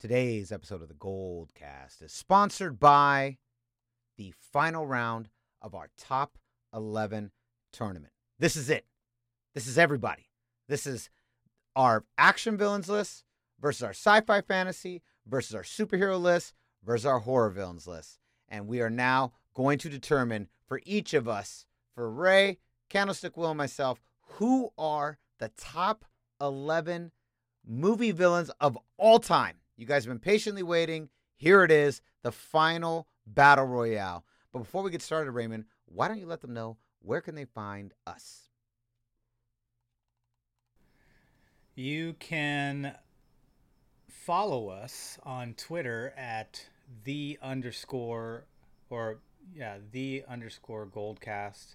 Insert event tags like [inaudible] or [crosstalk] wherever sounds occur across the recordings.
Today's episode of the Gold Cast is sponsored by the final round of our top 11 tournament. This is it. This is everybody. This is our action villains list versus our sci fi fantasy versus our superhero list versus our horror villains list. And we are now going to determine for each of us, for Ray, Candlestick Will, and myself, who are the top 11 movie villains of all time. You guys have been patiently waiting. Here it is, the final battle royale. But before we get started, Raymond, why don't you let them know where can they find us? You can follow us on Twitter at the underscore or yeah the underscore goldcast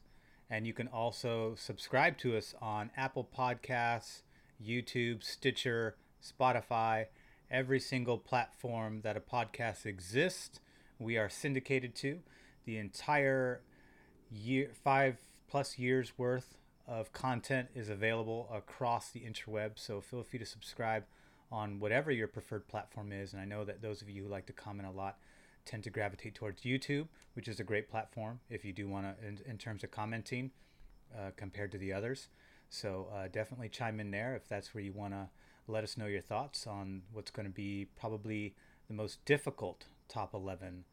and you can also subscribe to us on apple podcasts youtube stitcher spotify every single platform that a podcast exists we are syndicated to the entire year five plus years worth of content is available across the interweb so feel free to subscribe on whatever your preferred platform is. And I know that those of you who like to comment a lot tend to gravitate towards YouTube, which is a great platform if you do want to, in, in, terms of commenting uh, compared to the others. So uh, definitely chime in there if that's where you want to let us know your thoughts on what's going to be probably the most difficult top 11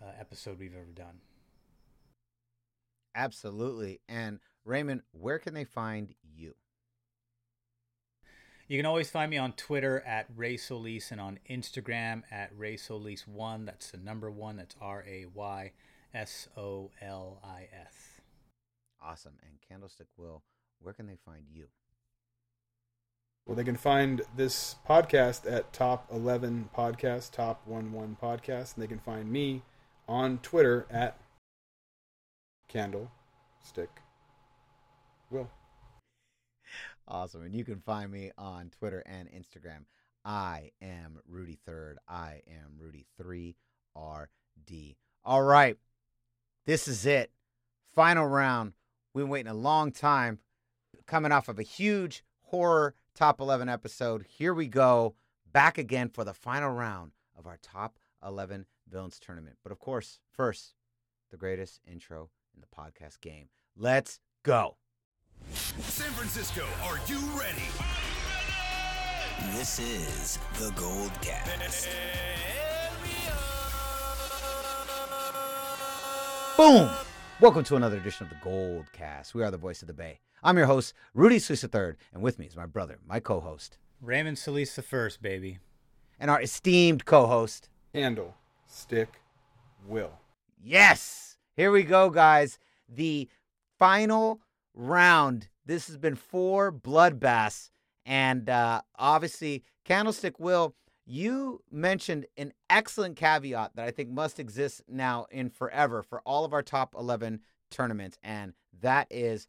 uh, episode we've ever done. Absolutely. And Raymond, where can they find you? You can always find me on Twitter at Ray Solis and on Instagram at Ray Solis1. That's the number one. That's R A Y S O L I S. Awesome. And Candlestick Will, where can they find you? Well, they can find this podcast at Top 11 Podcast, Top 11 Podcast, and they can find me on Twitter at Candlestick Will. Awesome. And you can find me on Twitter and Instagram. I am Rudy Third. I am Rudy 3RD. All right. This is it. Final round. We've been waiting a long time. Coming off of a huge horror top 11 episode. Here we go. Back again for the final round of our top 11 villains tournament. But of course, first, the greatest intro in the podcast game. Let's go. San Francisco, are you ready? This is the Gold Cast. Boom! Welcome to another edition of the Gold Cast. We are the voice of the Bay. I'm your host, Rudy Solis III, and with me is my brother, my co-host, Raymond Solis the first, baby. And our esteemed co-host, Handle Stick Will. Yes! Here we go, guys. The final round. This has been four bloodbaths. And uh, obviously, Candlestick Will, you mentioned an excellent caveat that I think must exist now in forever for all of our top 11 tournaments. And that is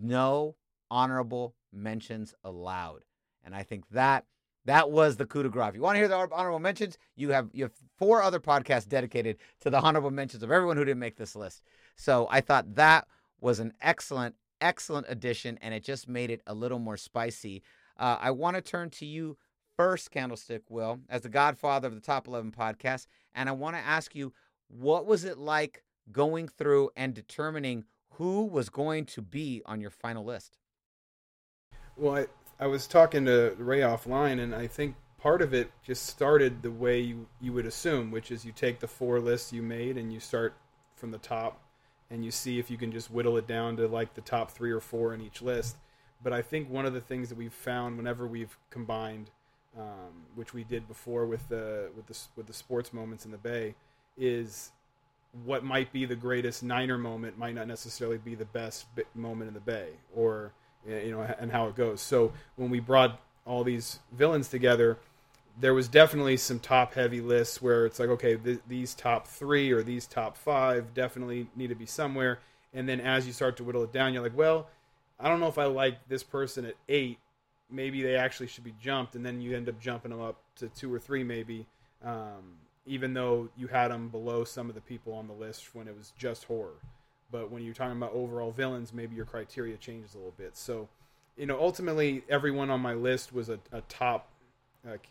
no honorable mentions allowed. And I think that that was the coup de grace. If you want to hear the honorable mentions, you have you have four other podcasts dedicated to the honorable mentions of everyone who didn't make this list. So I thought that was an excellent, excellent addition, and it just made it a little more spicy. Uh, I want to turn to you first, Candlestick Will, as the godfather of the Top 11 podcast. And I want to ask you, what was it like going through and determining who was going to be on your final list? Well, I, I was talking to Ray offline, and I think part of it just started the way you, you would assume, which is you take the four lists you made and you start from the top and you see if you can just whittle it down to like the top three or four in each list. But I think one of the things that we've found whenever we've combined, um, which we did before with the with the with the sports moments in the Bay, is what might be the greatest Niner moment might not necessarily be the best moment in the Bay, or you know, and how it goes. So when we brought all these villains together, there was definitely some top heavy lists where it's like, okay, th- these top three or these top five definitely need to be somewhere. And then as you start to whittle it down, you're like, well, I don't know if I like this person at eight. Maybe they actually should be jumped. And then you end up jumping them up to two or three, maybe, um, even though you had them below some of the people on the list when it was just horror. But when you're talking about overall villains, maybe your criteria changes a little bit. So, you know, ultimately, everyone on my list was a, a top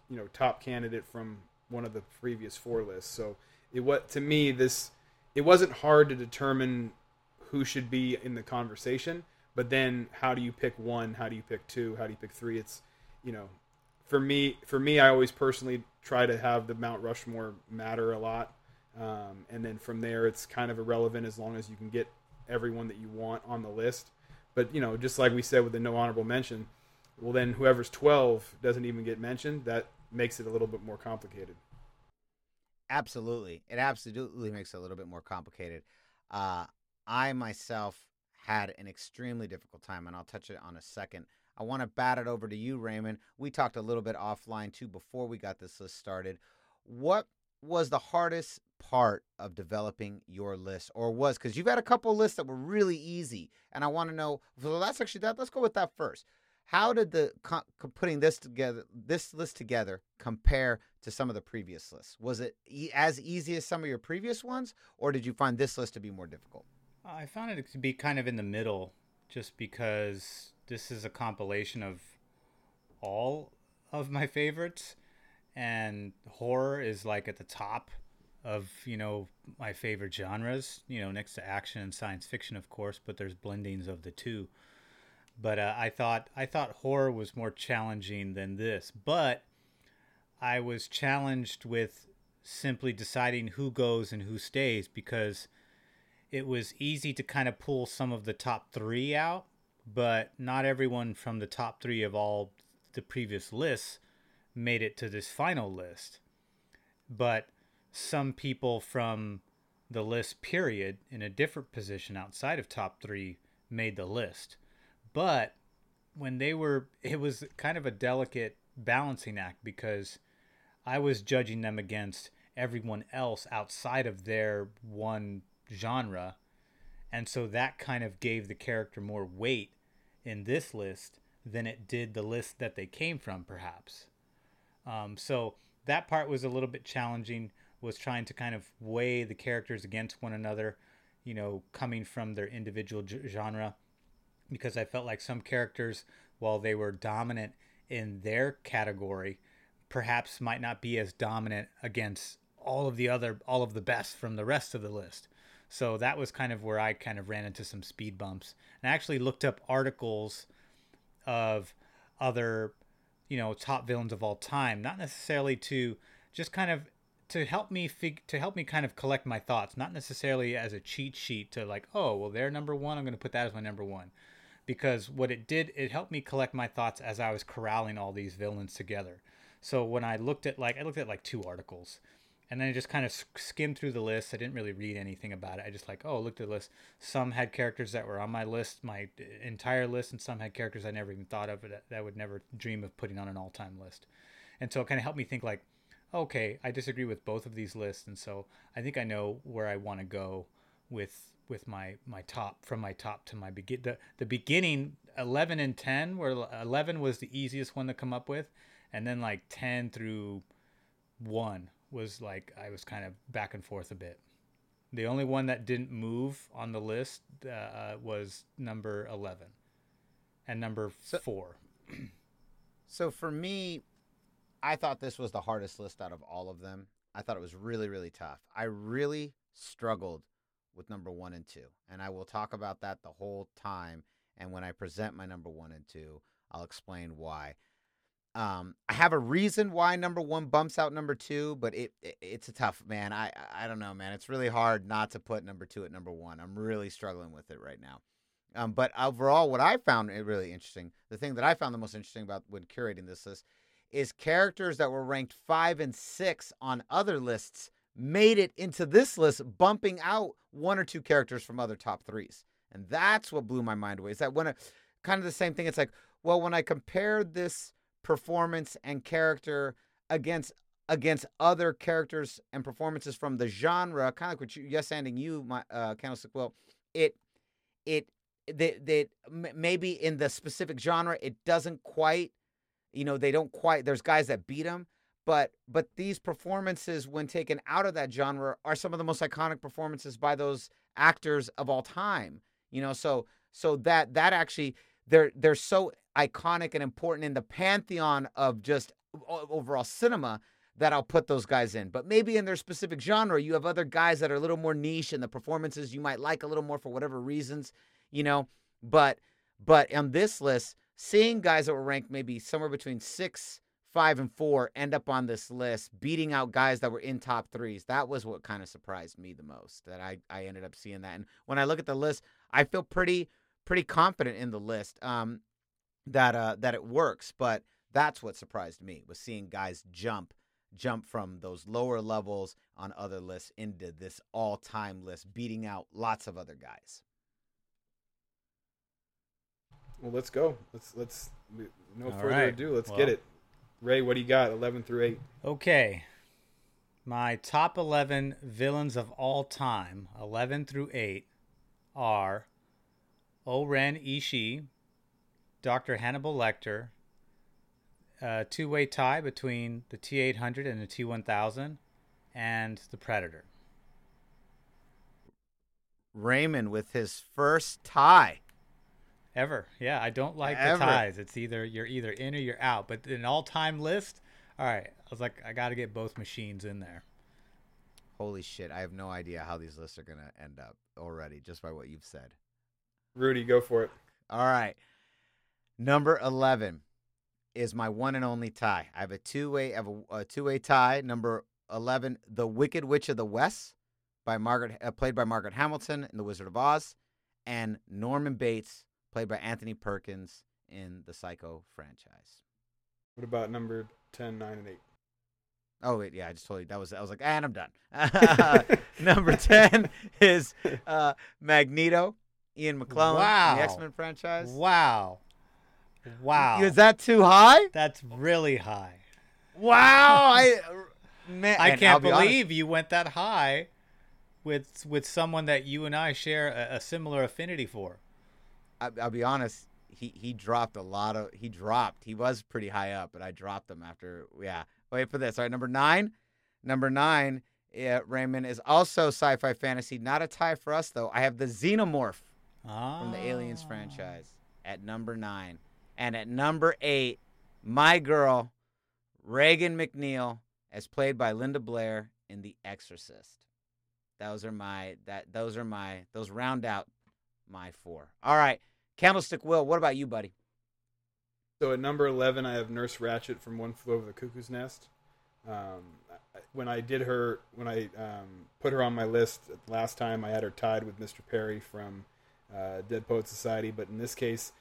you know top candidate from one of the previous four lists. So it what to me this it wasn't hard to determine who should be in the conversation, but then how do you pick one? How do you pick two? How do you pick three? It's you know for me for me I always personally try to have the Mount Rushmore matter a lot. Um, and then from there, it's kind of irrelevant as long as you can get everyone that you want on the list. But you know, just like we said with the no honorable mention, well then whoever's 12 doesn't even get mentioned. That makes it a little bit more complicated. Absolutely. It absolutely makes it a little bit more complicated. Uh, I myself had an extremely difficult time, and I'll touch it on a second. I want to bat it over to you, Raymond. We talked a little bit offline too before we got this list started. What was the hardest part of developing your list or was because you've had a couple lists that were really easy and i want to know so that's actually that let's go with that first how did the putting this together this list together compare to some of the previous lists was it as easy as some of your previous ones or did you find this list to be more difficult I found it to be kind of in the middle just because this is a compilation of all of my favorites and horror is like at the top of you know my favorite genres you know next to action and science fiction of course but there's blendings of the two. But uh, i thought i thought horror was more challenging than this but i was challenged with simply deciding who goes and who stays because it was easy to kind of pull some of the top three out but not everyone from the top three of all the previous lists made it to this final list. But some people from the list period in a different position outside of top three made the list. But when they were, it was kind of a delicate balancing act because I was judging them against everyone else outside of their one genre. And so that kind of gave the character more weight in this list than it did the list that they came from, perhaps. Um, so that part was a little bit challenging. Was trying to kind of weigh the characters against one another, you know, coming from their individual genre, because I felt like some characters, while they were dominant in their category, perhaps might not be as dominant against all of the other all of the best from the rest of the list. So that was kind of where I kind of ran into some speed bumps. And I actually looked up articles of other you know top villains of all time not necessarily to just kind of to help me fig- to help me kind of collect my thoughts not necessarily as a cheat sheet to like oh well they're number one i'm going to put that as my number one. Because what it did it helped me collect my thoughts as i was corralling all these villains together. So when i looked at like i looked at like two articles and then I just kind of skimmed through the list. I didn't really read anything about it. I just like, oh, looked at the list. Some had characters that were on my list, my entire list, and some had characters I never even thought of that, that I would never dream of putting on an all-time list. And so it kind of helped me think like, okay, I disagree with both of these lists, and so I think I know where I want to go with with my my top from my top to my begin the the beginning 11 and 10 where 11 was the easiest one to come up with and then like 10 through 1 was like I was kind of back and forth a bit. The only one that didn't move on the list uh, was number 11 and number So- 4. [clears throat] So for me, I thought this was the hardest list out of all of them. I thought it was really, really tough. I really struggled with number one and two. And I will talk about that the whole time. And when I present my number one and two, I'll explain why. Um, I have a reason why number one bumps out number two, but it, it it's a tough man. I I don't know, man. It's really hard not to put number two at number one. I'm really struggling with it right now. Um, but overall, what I found it really interesting, the thing that I found the most interesting about when curating this list, is characters that were ranked five and six on other lists made it into this list, bumping out one or two characters from other top threes, and that's what blew my mind away. Is that when a kind of the same thing? It's like, well, when I compared this performance and character against against other characters and performances from the genre, kind of like what you, yes, ending you, my uh, Candlestick Will, it it that that maybe in the specific genre it doesn't quite you know they don't quite there's guys that beat them but but these performances when taken out of that genre are some of the most iconic performances by those actors of all time you know so so that that actually they're they're so iconic and important in the pantheon of just overall cinema that I'll put those guys in. But maybe in their specific genre, you have other guys that are a little more niche and the performances you might like a little more for whatever reasons, you know. But but on this list, seeing guys that were ranked maybe somewhere between six, five, and four end up on this list, beating out guys that were in top threes, that was what kind of surprised me the most. That I I ended up seeing that. And when I look at the list, I feel pretty pretty confident in the list. Um, that uh that it works, but that's what surprised me was seeing guys jump jump from those lower levels on other lists into this all-time list beating out lots of other guys. Well, let's go. Let's let's no All further right. ado. Let's Well- get it. Ray, what do you got? Eleven through eight. Okay. My top 11 villains of all time, 11 through 8, are O-Ren Ishii, Dr. Hannibal Lecter, a two-way tie between the T-800 and the T-1000, and the Predator. Raymond with his first tie. Ever. Yeah, I don't like Ever. the ties. It's either you're either in or you're out. But an all-time list, all right. I was like, I got to get both machines in there. Holy shit, I have no idea how these lists are going to end up already just by what you've said. Rudy, go for it. All right. Number 11 is my one and only tie. I have a two-way I have a, a two-way tie. Number 11, The Wicked Witch of the West by Margaret uh, played by Margaret Hamilton in The Wizard of Oz and Norman Bates played by Anthony Perkins in the Psycho franchise. What about number 10, 9, and 8? Oh wait, yeah, I just told you that was I was like, and I'm done. [laughs] [laughs] Number ten is uh, Magneto, Ian McKellen, Wow. the X Men franchise. Wow. Wow. Is that too high? That's really high. Wow, [laughs] I man, I can't be honest, believe you went that high with with someone that you and I share a, a similar affinity for. I, I'll be honest. He he dropped a lot of. He dropped. He was pretty high up, but I dropped him after. Yeah. Wait for this. All right, number nine. Number nine. Yeah, Raymond is also sci-fi fantasy. Not a tie for us though. I have the Xenomorph Ah. from the Aliens franchise at number nine, and at number eight, my girl, Regan MacNeil, as played by Linda Blair in The Exorcist. Those are my that. Those are my. Those round out my four. All right, Candlestick Will. What about you, buddy? So at number 11, I have Nurse Ratched from One Flew Over the Cuckoo's Nest. Um, when I did her, when I um, put her on my list last time, I had her tied with Mr. Perry from uh, Dead Poet Society. But in this case,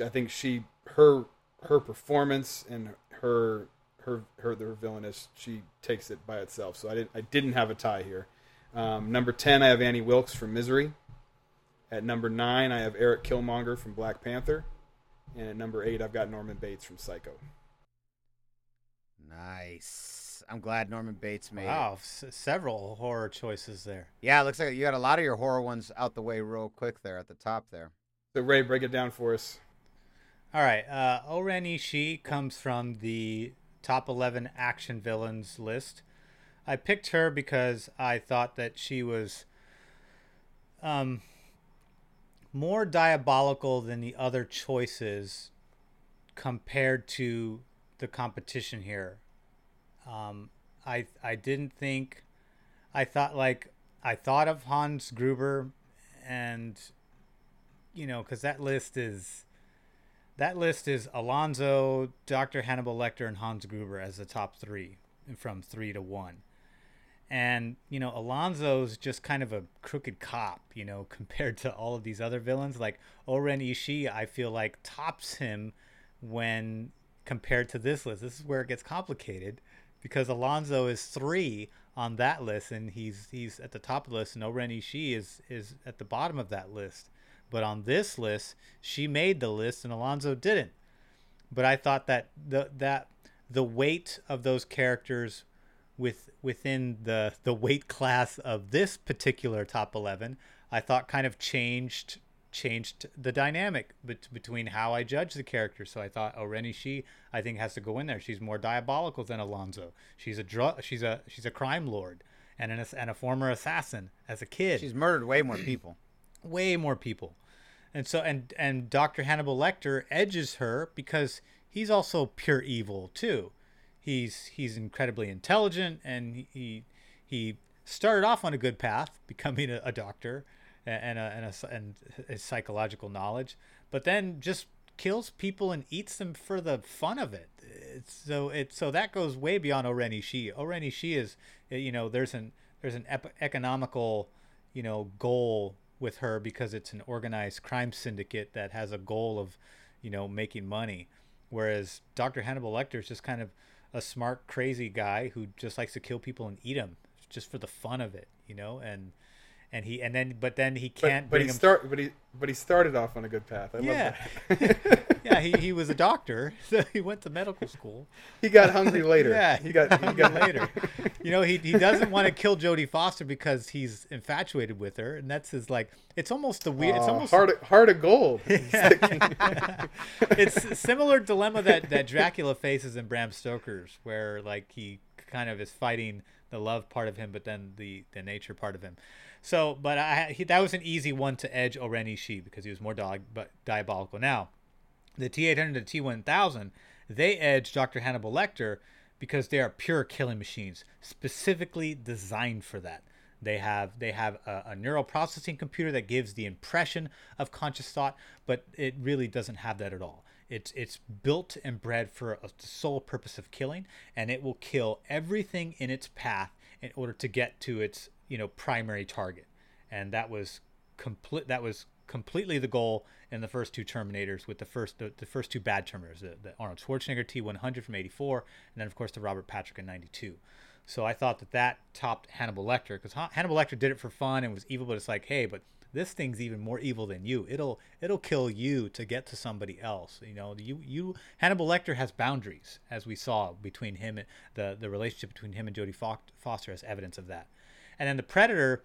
I think she, her, her performance and her, her, her, her villainous, she takes it by itself. So I didn't, I didn't have a tie here. Um, number 10, I have Annie Wilkes from Misery. At number nine, I have Eric Killmonger from Black Panther. And at number eight, I've got Norman Bates from Psycho. Nice. I'm glad Norman Bates made it. Wow, s- several horror choices there. Yeah, it looks like you got a lot of your horror ones out the way real quick there at the top there. So Ray, break it down for us. All right, uh, O-Ren Ishii comes from the top 11 action villains list. I picked her because I thought that she was um, more diabolical than the other choices compared to the competition here. Um, I I didn't think I thought like I thought of Hans Gruber and you know cuz that list is that list is Alonzo, Dr. Hannibal Lecter, and Hans Gruber as the top three from three to one. And, you know, Alonzo's just kind of a crooked cop, you know, [laughs] compared to all of these other villains. Like O-Ren Ishii, I feel like tops him when compared to this list. This is where it gets complicated because Alonzo is three on that list and he's he's at the top of the list and O-Ren Ishii is is at the bottom of that list. But on this list, she made the list and Alonzo didn't. But I thought that the that the weight of those characters with within the the weight class of this particular top 11, I thought kind of changed changed the dynamic bet- between how I judge the character. So I thought oh, O-Ren Ishii I think has to go in there. She's more diabolical than Alonzo. She's a drug she's a she's a crime lord and an, and a former assassin as a kid She's murdered way more people. [clears throat] way more people. And so and and Dr. Hannibal Lecter edges her because he's also pure evil too. he's he's incredibly intelligent and he he started off on a good path, [laughs] becoming a, a doctor and a, and a, and a psychological knowledge, but then just kills people and eats them for the fun of it. It's, so it so that goes way beyond O-Ren Ishii. O-Ren Ishii is you know there's an there's an ep- economical you know goal with her because it's an organized crime syndicate that has a goal of you know making money, whereas Dr. Hannibal Lecter is just kind of a smart crazy guy who just likes to kill people and eat them just for the fun of it, you know, and and he and then but then he can't But, but bring he him start but he but he started off on a good path. I Yeah. love that. [laughs] yeah, he, he was a doctor, [laughs] so he went to medical school. he got hungry [laughs] later. Yeah, he got he got later. You know, he he doesn't want to kill Jodie Foster because he's infatuated with her, and that's his like. It's almost the weird. it's almost heart of, heart of gold. it's a similar dilemma that that Dracula faces in Bram Stoker's, where like he kind of is fighting the love part of him, but then the the nature part of him. So, but I he, that was an easy one to edge O-Ren Ishii because he was more dog, but diabolical. Now, the T800 and T1000, they edge Dr. Hannibal Lecter because they are pure killing machines, specifically designed for that. They have they have a, a neural processing computer that gives the impression of conscious thought, but it really doesn't have that at all. It's it's built and bred for a sole purpose of killing, and it will kill everything in its path in order to get to its you know primary target, and that was complete. That was completely the goal in the first two Terminators with the first the, the first two bad Terminators, the, the Arnold Schwarzenegger T100 from '84, and then of course the Robert Patrick in '92. So I thought that that topped Hannibal Lecter because Hannibal Lecter did it for fun and was evil, but it's like, hey, but this thing's even more evil than you. It'll it'll kill you to get to somebody else. You know, you you Hannibal Lecter has boundaries, as we saw between him and the the relationship between him and Jodie Foster as evidence of that. And then the Predator,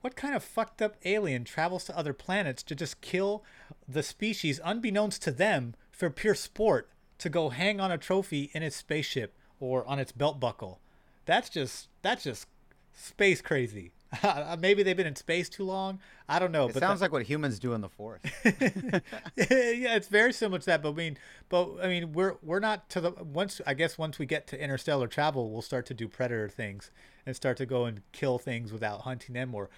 what kind of fucked up alien travels to other planets to just kill the species unbeknownst to them for pure sport to go hang on a trophy in its spaceship or on its belt buckle? That's just that's just space crazy. [laughs] Maybe they've been in space too long. I don't know. It but sounds that- like what humans do in the forest. [laughs] [laughs] yeah, it's very similar to that. But I mean, but I mean, we're we're not to the once. I guess once we get to interstellar travel, we'll start to do predator things and start to go and kill things without hunting them or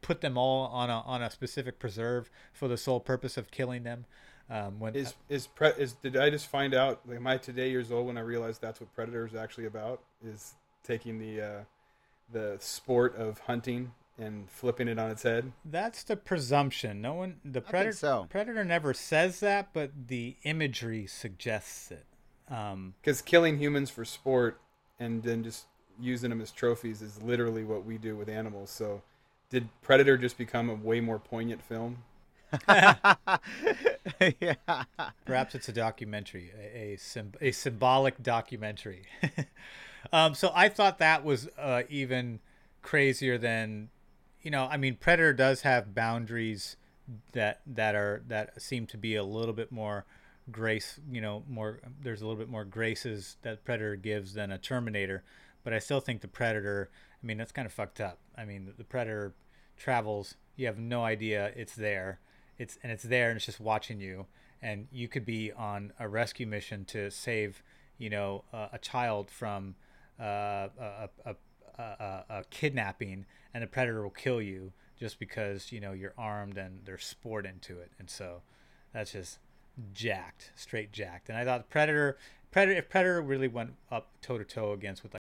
put them all on a on a specific preserve for the sole purpose of killing them. Um, when Is is pre is did I just find out? Like, am I today years old when I realized that's what Predator is actually about? Is taking the uh, the sport of hunting and flipping it on its head. that's the presumption. No one, the think predator, so. predator never says that, but the imagery suggests it. Um, Because killing humans for sport and then just using them as trophies is literally what we do with animals. So, did Predator just become a way more poignant film? [laughs] yeah. Perhaps it's a documentary, a a, symb- a symbolic documentary. [laughs] um, so I thought that was uh, even crazier than, you know, I mean, Predator does have boundaries that that are that seem to be a little bit more grace, you know, more. There's a little bit more graces that Predator gives than a Terminator, but I still think the Predator. I mean, that's kind of fucked up. I mean, the Predator travels. You have no idea it's there. It's and it's there and it's just watching you. And you could be on a rescue mission to save, you know, a child from uh, a, a, a, a, kidnapping, and the predator will kill you just because you know you're armed and there's sport into it. And so that's just jacked, straight jacked. And I thought Predator, Predator, if Predator really went up toe to toe against with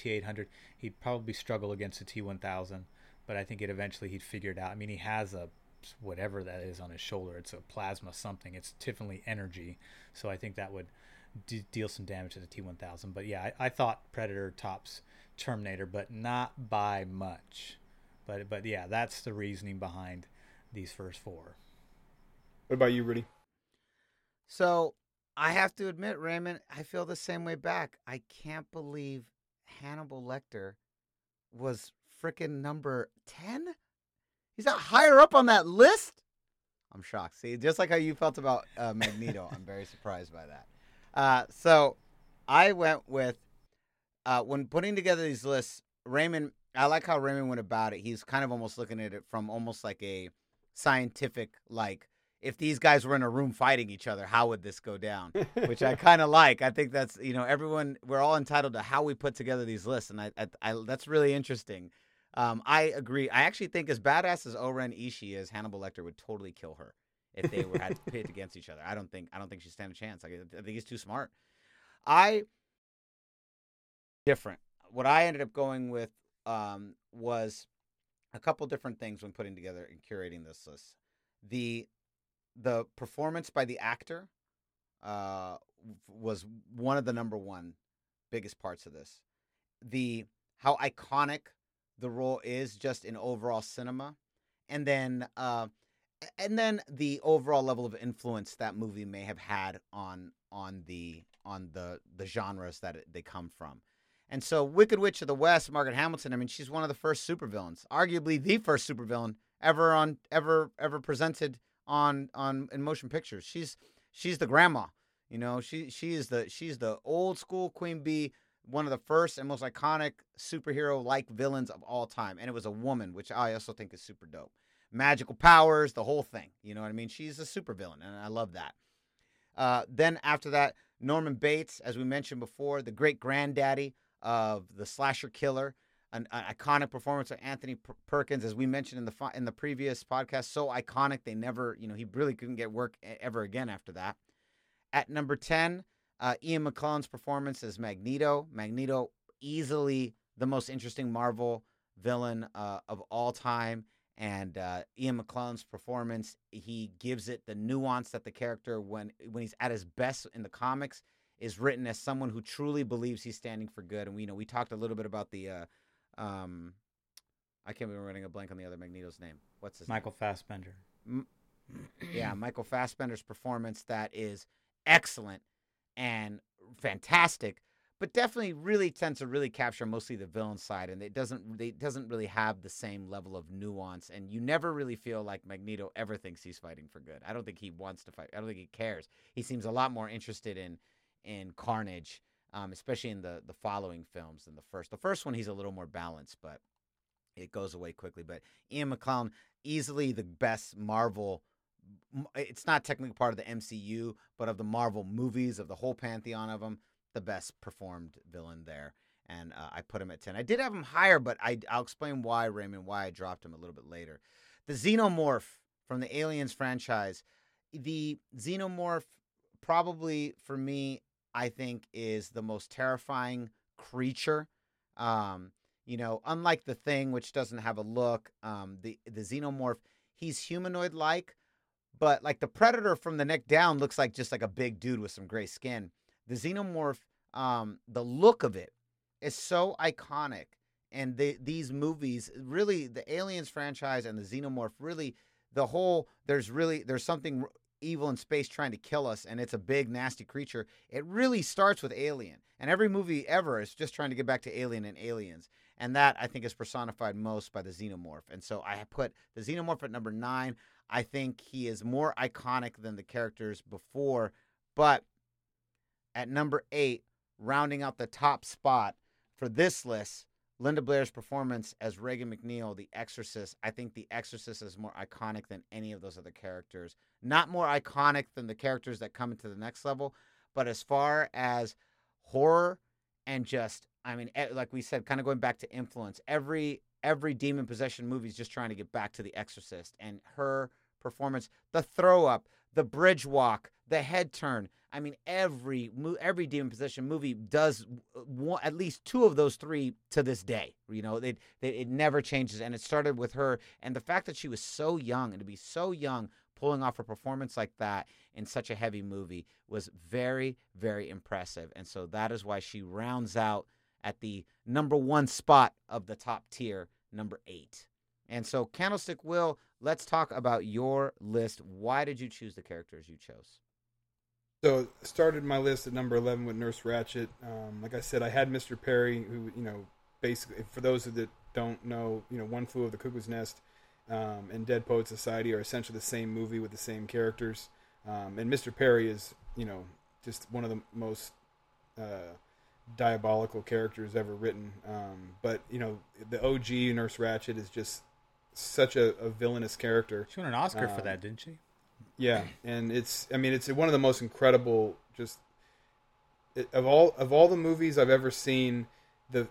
T800, he'd probably struggle against the T1000. But I think it eventually he'd figure it out. I mean, he has a whatever that is on his shoulder. It's a plasma something. It's definitely energy. So I think that would d- deal some damage to the T1000. But yeah, I, I thought Predator tops Terminator, but not by much. But but yeah, that's the reasoning behind these first four. What about you, Rudy? So I have to admit, Raymond, I feel the same way back. I can't believe Hannibal Lecter was freaking number 10. He's not higher up on that list. I'm shocked. See, just like how you felt about uh, Magneto, I'm very surprised by that. Uh, so I went with, uh, when putting together these lists, Raymond, I like how Raymond went about it. He's kind of almost looking at it from almost like a scientific, like, if these guys were in a room fighting each other, how would this go down? Which I [laughs] kind of like. I think that's you know everyone we're all entitled to how we put together these lists, and I, I, I that's really interesting. Um, I agree. I actually think as badass as O-Ren Ishii is, Hannibal Lecter would totally kill her if they were had to pit [laughs] against each other. I don't think I don't think she'd stand a chance. Like, I think he's too smart. I different. What I ended up going with um, was a couple different things when putting together and curating this list. The the performance by the actor uh, was one of the number one biggest parts of this. The how iconic the role is just in overall cinema, and then uh, and then the overall level of influence that movie may have had on on the on the the genres that it, they come from. And so Wicked Witch of the West, Margaret Hamilton, I mean, she's one of the first supervillains, arguably the first supervillain ever on ever ever presented on on in motion pictures. She's she's the grandma. You know, she she is the she's the old school Queen Bee, one of the first and most iconic superhero like villains of all time. And it was a woman, which I also think is super dope. Magical powers, the whole thing. You know what I mean? She's a supervillain, and I love that. Uh, then after that, Norman Bates, as we mentioned before, the great granddaddy of the slasher killer an, an iconic performance of Anthony Perkins, as we mentioned in the in the previous podcast. So iconic, they never, you know, he really couldn't get work ever again after that. At number ten, uh, Ian McKellen's performance as Magneto. Magneto, easily the most interesting Marvel villain uh, of all time. And uh, Ian McKellen's performance, he gives it the nuance that the character, when when he's at his best in the comics, is written as someone who truly believes he's standing for good. And we you know we talked a little bit about the uh, um, I can't remember running a blank on the other Magneto's name. What's his Michael Fassbender. name? Yeah, Michael Fassbender's performance that is excellent and fantastic, but definitely really tends to really capture mostly the villain side, and it doesn't it doesn't really have the same level of nuance, and you never really feel like Magneto ever thinks he's fighting for good. I don't think he wants to fight. I don't think he cares. He seems a lot more interested in in Carnage um, especially in the the following films than the first. The first one he's a little more balanced, but it goes away quickly. But Ian McKellen, easily the best Marvel. It's not technically part of the MCU, but of the Marvel movies, of the whole pantheon of them, the best performed villain there. And uh, I put him at 10. I did have him higher, but I, I'll explain why, Raymond, why I dropped him a little bit later. The Xenomorph from the Aliens franchise. The Xenomorph, probably for me, I think is the most terrifying creature. Um, you know, unlike the thing which doesn't have a look, um, the the xenomorph, he's humanoid like, but like the predator from the neck down looks like just like a big dude with some gray skin. The xenomorph, um, the look of it is so iconic. And the, these movies, really, the Aliens franchise and the Xenomorph, really, the whole there's really there's something evil in space trying to kill us and it's a big nasty creature it really starts with alien. And every movie ever is just trying to get back to alien and aliens. And that i think is personified most by the xenomorph. And so i put the xenomorph at number nine. I think he is more iconic than the characters before. But at number eight rounding out the top spot for this list Linda Blair's performance as Regan MacNeil, The Exorcist, I think The Exorcist is more iconic than any of those other characters. Not more iconic than the characters that come into the next level, but as far as horror and just, I mean, like we said, kind of going back to influence, every every demon possession movie is just trying to get back to The Exorcist, and her performance, the throw up, the bridge walk, the head turn, I mean, every every demon possession movie does one, at least two of those three to this day. You know, it, it it never changes, and it started with her, and the fact that she was so young and to be so young, pulling off a performance like that in such a heavy movie was very very impressive, and so that is why she rounds out at the number one spot of the top tier, number eight. And so, Candlestick Will, let's talk about your list. Why did you choose the characters you chose? So started my list at number eleven with Nurse Ratched. Um, like I said, I had Mr. Perry, who you know, basically for those that don't know, you know, One Flew of the Cuckoo's Nest um, and Dead Poet Society are essentially the same movie with the same characters. Um, and Mr. Perry is, you know, just one of the most uh, diabolical characters ever written. Um, but you know, the OG Nurse Ratched is just such a, a villainous character. She won an Oscar for that, um, didn't she? Yeah, and it's I mean it's one of the most incredible just it, of all of all the movies I've ever seen the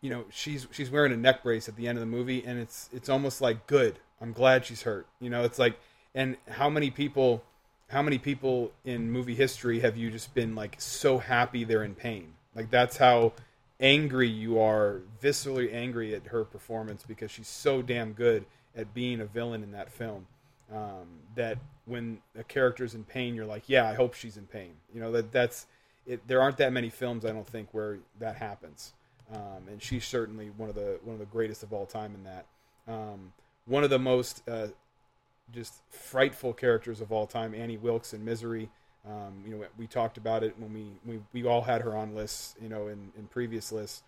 you know she's she's wearing a neck brace at the end of the movie and it's it's almost like good I'm glad she's hurt. You know it's like and how many people how many people in movie history have you just been like so happy they're in pain? Like that's how angry you are viscerally angry at her performance because she's so damn good at being a villain in that film um, that when a character's in pain you're like yeah i hope she's in pain. You know that that's it, there aren't that many films i don't think where that happens. Um, and she's certainly one of the one of the greatest of all time in that. Um, one of the most uh, just frightful characters of all time annie wilkes in misery. Um, you know we talked about it when we, we we all had her on lists you know in, in previous lists.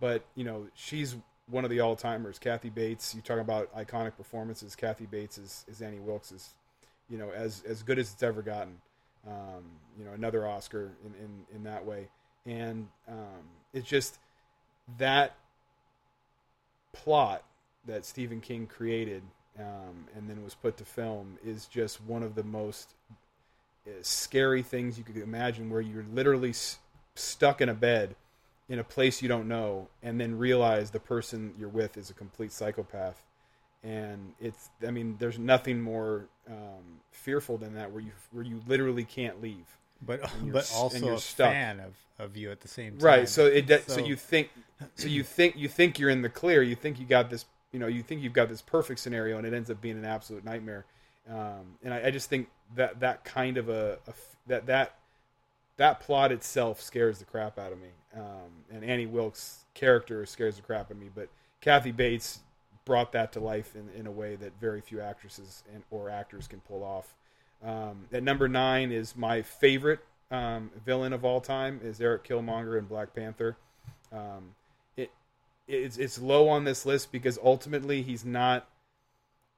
But you know she's one of the all timers. Kathy Bates. You talk about iconic performances. Kathy Bates is, is Annie Wilkes is, you know, as as good as it's ever gotten. Um, you know, another Oscar in, in, in that way, and um, it's just that plot that Stephen King created um, and then was put to film is just one of the most uh, scary things you could imagine, where you're literally s- stuck in a bed in a place you don't know and then realize the person you're with is a complete psychopath and it's i mean there's nothing more um, fearful than that where you where you literally can't leave but but also a stuck. fan of, of you at the same time. right so it so, So- you think so you think you think you're in the clear you think you got this you know you think you've got this perfect scenario and it ends up being an absolute nightmare um, and I, I just think that that kind of a that that that plot itself scares the crap out of me. Um, and Annie Wilkes' character scares the crap out of me. But Kathy Bates brought that to life in, in a way that very few actresses and or actors can pull off. Um, at number nine is my favorite um, villain of all time is Eric Killmonger in Black Panther. Um, it it's it's low on this list because ultimately he's not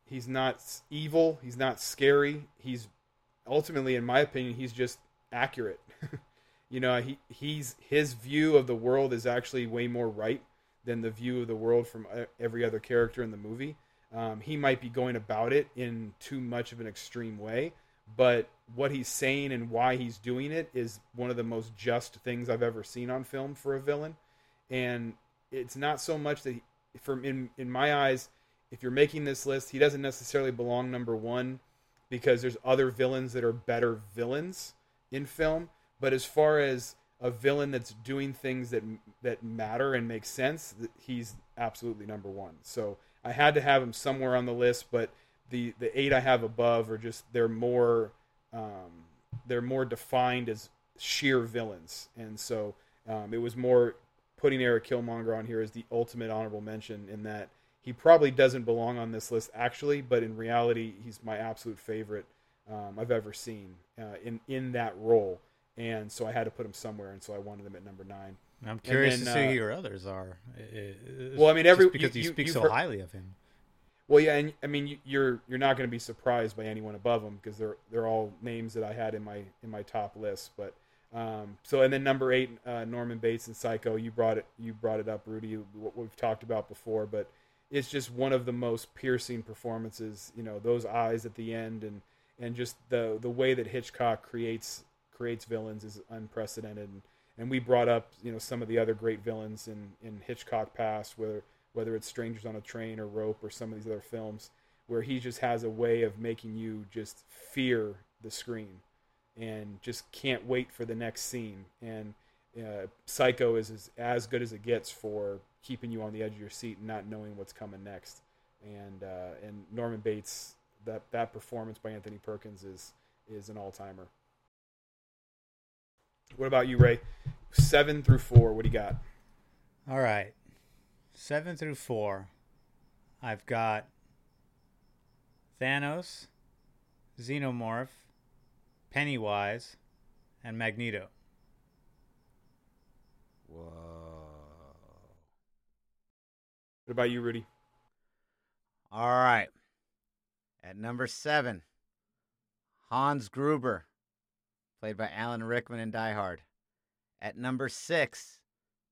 he's not evil. He's not scary. He's ultimately, in my opinion, he's just accurate. [laughs] you know, he he's his view of the world is actually way more right than the view of the world from uh, every other character in the movie. Um, he might be going about it in too much of an extreme way, but what he's saying and why he's doing it is one of the most just things I've ever seen on film for a villain. And it's not so much that, he, from in in my eyes, if you're making this list, he doesn't necessarily belong number one because there's other villains that are better villains in film. But as far as a villain that's doing things that that matter and make sense, he's absolutely number one. So I had to have him somewhere on the list, but the the eight I have above are just they're more um, they're more defined as sheer villains, and so um, it was more putting Eric Killmonger on here as the ultimate honorable mention in that he probably doesn't belong on this list actually, but in reality, he's my absolute favorite um, I've ever seen uh, in in that role, and so I had to put him somewhere, and so I wanted him at number nine. I'm curious then, to see uh, who your others are. I- I- Well, I mean, every- because you- you, you- speak so heard- highly of him. Well, yeah, and I mean, you- you're you're not going to be surprised by anyone above him because they're they're all names that I had in my in my top list. But um, so and then number eight, uh, Norman Bates and Psycho. You brought it you brought it up, Rudy. What we've talked about before, but it's just one of the most piercing performances. You know, those eyes at the end and and just the the way that Hitchcock creates creates villains is unprecedented. And, and we brought up you know some of the other great villains in in Hitchcock past, whether whether it's Strangers on a Train or Rope or some of these other films, where he just has a way of making you just fear the screen and just can't wait for the next scene. And uh, Psycho is as, good as it gets for keeping you on the edge of your seat and not knowing what's coming next. And uh, and Norman Bates, that that performance by Anthony Perkins is is an all timer. What about you, Ray? Seven through four. What do you got? All right. Seven through four. I've got Thanos, Xenomorph, Pennywise, and Magneto. Whoa. What about you, Rudy? All right. At number seven, Hans Gruber, played by Alan Rickman in Die Hard. At number six,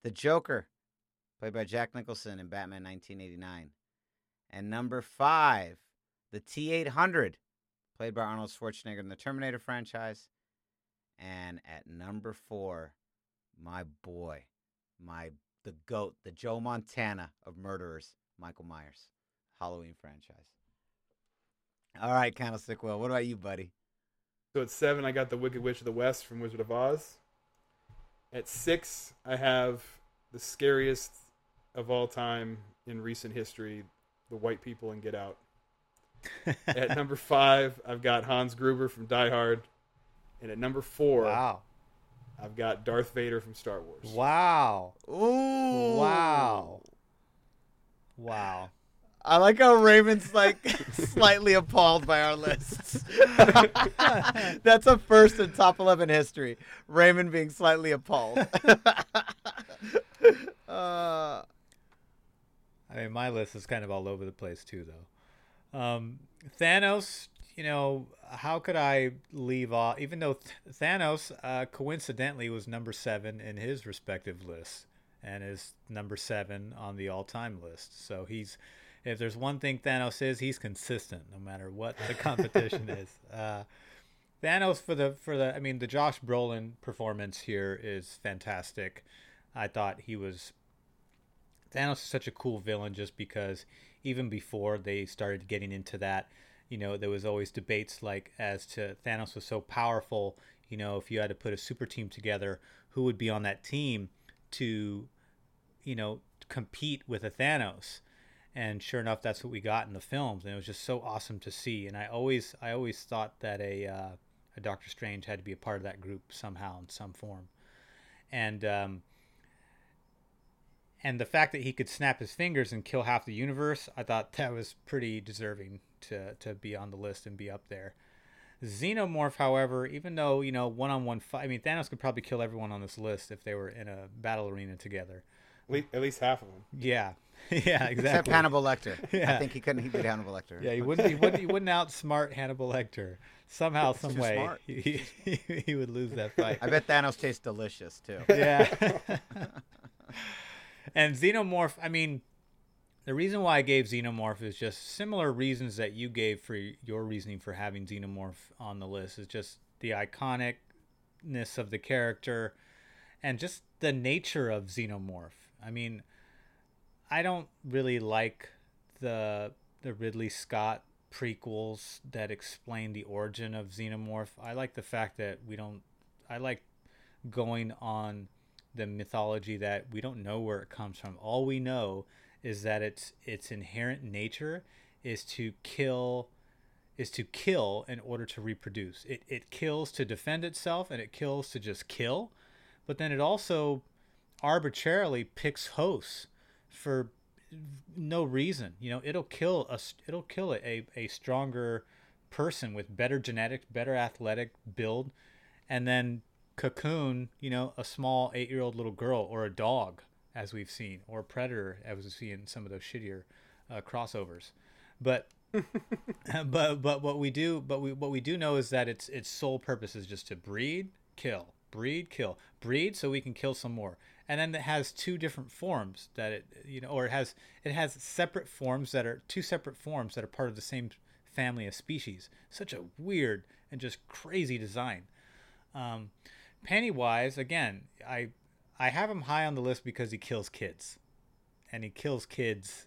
the Joker, played by Jack Nicholson in Batman 1989. And number five, the T 800, played by Arnold Schwarzenegger in the Terminator franchise. And at number four, my boy, my the goat, the Joe Montana of murderers, Michael Myers, Halloween franchise. All right, Candlestick Will, what about you, buddy? So at seven, I got the Wicked Witch of the West from Wizard of Oz. At six, I have the scariest of all time in recent history, the white people in Get Out. [laughs] at number five, I've got Hans Gruber from Die Hard. And at number four, Wow. I've got Darth Vader from Star Wars. Wow. Ooh. Wow. Wow. I like how Raymond's like [laughs] slightly appalled by our lists. [laughs] That's a first in top 11 history. Raymond being slightly appalled. [laughs] uh, I mean, my list is kind of all over the place too, though. Um, Thanos, you know, how could I leave off? Even though Th- Thanos, uh, coincidentally, was number seven in his respective lists, and is number seven on the all-time list. So he's, if there's one thing Thanos is, he's consistent, no matter what the [laughs] competition is. Uh, Thanos for the for the I mean the Josh Brolin performance here is fantastic. I thought he was Thanos is such a cool villain just because even before they started getting into that, you know, there was always debates like as to Thanos was so powerful, you know, if you had to put a super team together, who would be on that team to, you know, compete with a Thanos? And sure enough, that's what we got in the films, and it was just so awesome to see. And I always, I always thought that a uh, a Doctor Strange had to be a part of that group somehow in some form. And um, and the fact that he could snap his fingers and kill half the universe, I thought that was pretty deserving to to be on the list and be up there. Xenomorph, however, even though you know one-on-one fight, I mean Thanos could probably kill everyone on this list if they were in a battle arena together. At least, half of them. Yeah, [laughs] yeah, exactly. Except Hannibal Lecter. [laughs] Yeah. I think he couldn't he beat Hannibal Lecter. Yeah, he wouldn't. He wouldn't. He wouldn't outsmart Hannibal Lecter. Somehow, some way, he, he, [laughs] he would lose that fight. I bet Thanos tastes delicious too. yeah. and Xenomorph, I mean, the reason why I gave Xenomorph is just similar reasons that you gave for your reasoning for having Xenomorph on the list. Is just the iconicness of the character and just the nature of Xenomorph. I mean, I don't really like the the Ridley Scott prequels that explain the origin of Xenomorph. I like the fact that we don't I like going on the mythology that we don't know where it comes from. All we know is that its its inherent nature is to kill is to kill in order to reproduce. It it kills to defend itself and it kills to just kill, but then it also arbitrarily picks hosts for no reason. You know, it'll kill a it'll kill a a stronger person with better genetics, better athletic build, and then cocoon, you know, a small eight year old little girl or a dog, as we've seen, or a predator, as we've seen in some of those shittier uh, crossovers. But [laughs] but but what we do but we what we do know is that its its sole purpose is just to breed, kill, breed, kill, breed, so we can kill some more. And then it has two different forms that it you know, or it has it has separate forms that are two separate forms that are part of the same family of species. Such a weird and just crazy design. Um, Pennywise, again, I I have him high on the list because he kills kids, and he kills kids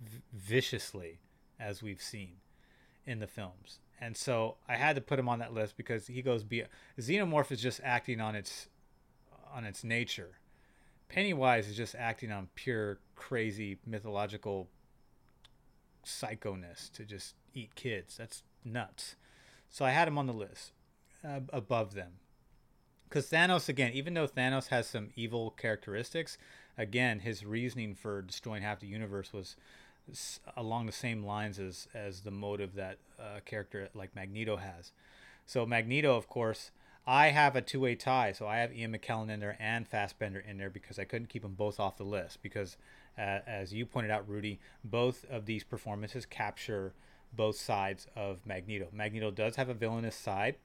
v- viciously, as we've seen in the films. And so I had to put him on that list because he goes be Xenomorph is just acting on its on its nature. Pennywise is just acting on pure crazy mythological psychoness to just eat kids. That's nuts. So I had him on the list uh, above them. Because Thanos, again, even though Thanos has some evil characteristics, again, his reasoning for destroying half the universe was along the same lines as, as the motive that uh, character like Magneto has. So Magneto, of course, I have a two-way tie. So I have Ian McKellen in there and Fassbender in there because I couldn't keep them both off the list. Because, uh, as you pointed out, Rudy, both of these performances capture both sides of Magneto. Magneto does have a villainous side,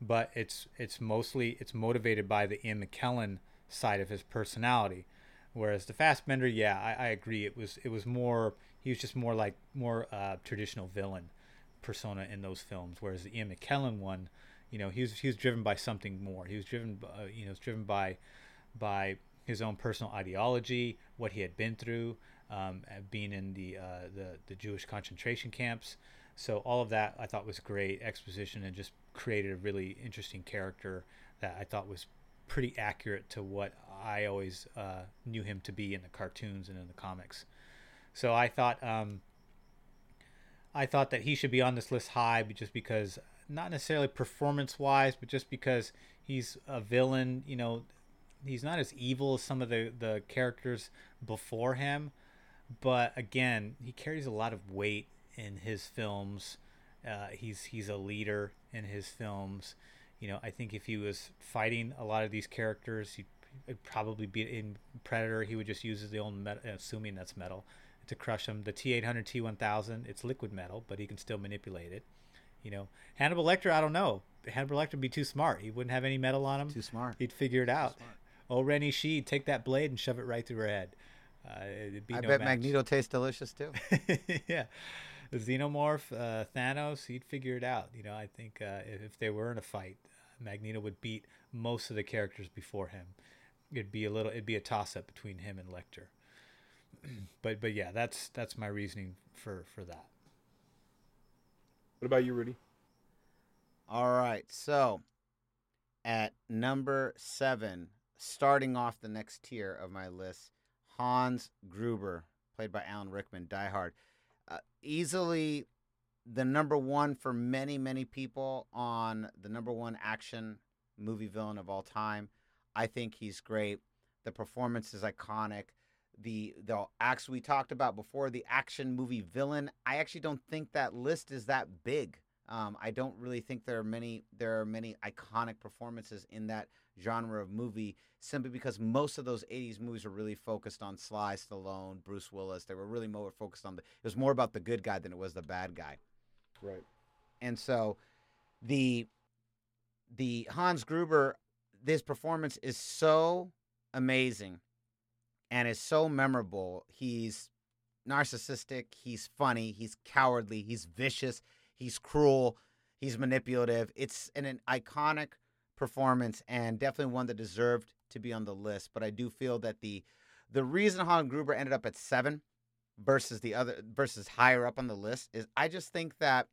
but it's it's mostly it's motivated by the Ian McKellen side of his personality. Whereas the Fassbender, yeah, I, I agree. It was it was more he was just more like more uh, traditional villain persona in those films, whereas the Ian McKellen one, you know, he was he was driven by something more. He was driven, by, uh, you know, was driven by by his own personal ideology, what he had been through, um, being in the, uh, the the Jewish concentration camps. So all of that I thought was great exposition and just created a really interesting character that I thought was pretty accurate to what I always uh, knew him to be in the cartoons and in the comics. So I thought um, I thought that he should be on this list high, just because not necessarily performance wise, but just because he's a villain. You know, he's not as evil as some of the the characters before him, but again, he carries a lot of weight in his films. Uh, he's he's a leader in his films. You know, I think if he was fighting a lot of these characters, he'd, probably be in Predator. He would just use the old metal, assuming that's metal, to crush them. The T800, T1000, it's liquid metal, but he can still manipulate it. You know, Hannibal Lecter, I don't know. Hannibal Lecter would be too smart. He wouldn't have any metal on him. Too smart. He'd figure it out. Oh, Rennie Sheed, take that blade and shove it right through her head. Uh, it'd be I no bet match. Magneto tastes delicious too. [laughs] yeah. Xenomorph, uh, Thanos, he'd figure it out. You know, I think uh, if, if they were in a fight, Magneto would beat most of the characters before him. It'd be a little, it'd be a toss up between him and Lecter. [clears throat] but but yeah, that's that's my reasoning for for that. What about you, Rudy? All right. So at number seven, starting off the next tier of my list, Hans Gruber, played by Alan Rickman, Die Hard. Uh, easily the number one for many, many people on the number one action movie villain of all time. I think he's great. The performance is iconic. The the acts we talked about before, the action movie villain. I actually don't think that list is that big. Um, I don't really think there are many there are many iconic performances in that genre of movie simply because most of those 80s movies were really focused on Sly Stallone, Bruce Willis. They were really more focused on the it was more about the good guy than it was the bad guy. Right. And so the the Hans Gruber this performance is so amazing and is so memorable. He's narcissistic, he's funny, he's cowardly, he's vicious, he's cruel, he's manipulative. It's an, an iconic performance and definitely one that deserved to be on the list. But I do feel that the the reason Hans Gruber ended up at seven versus the other versus higher up on the list is I just think that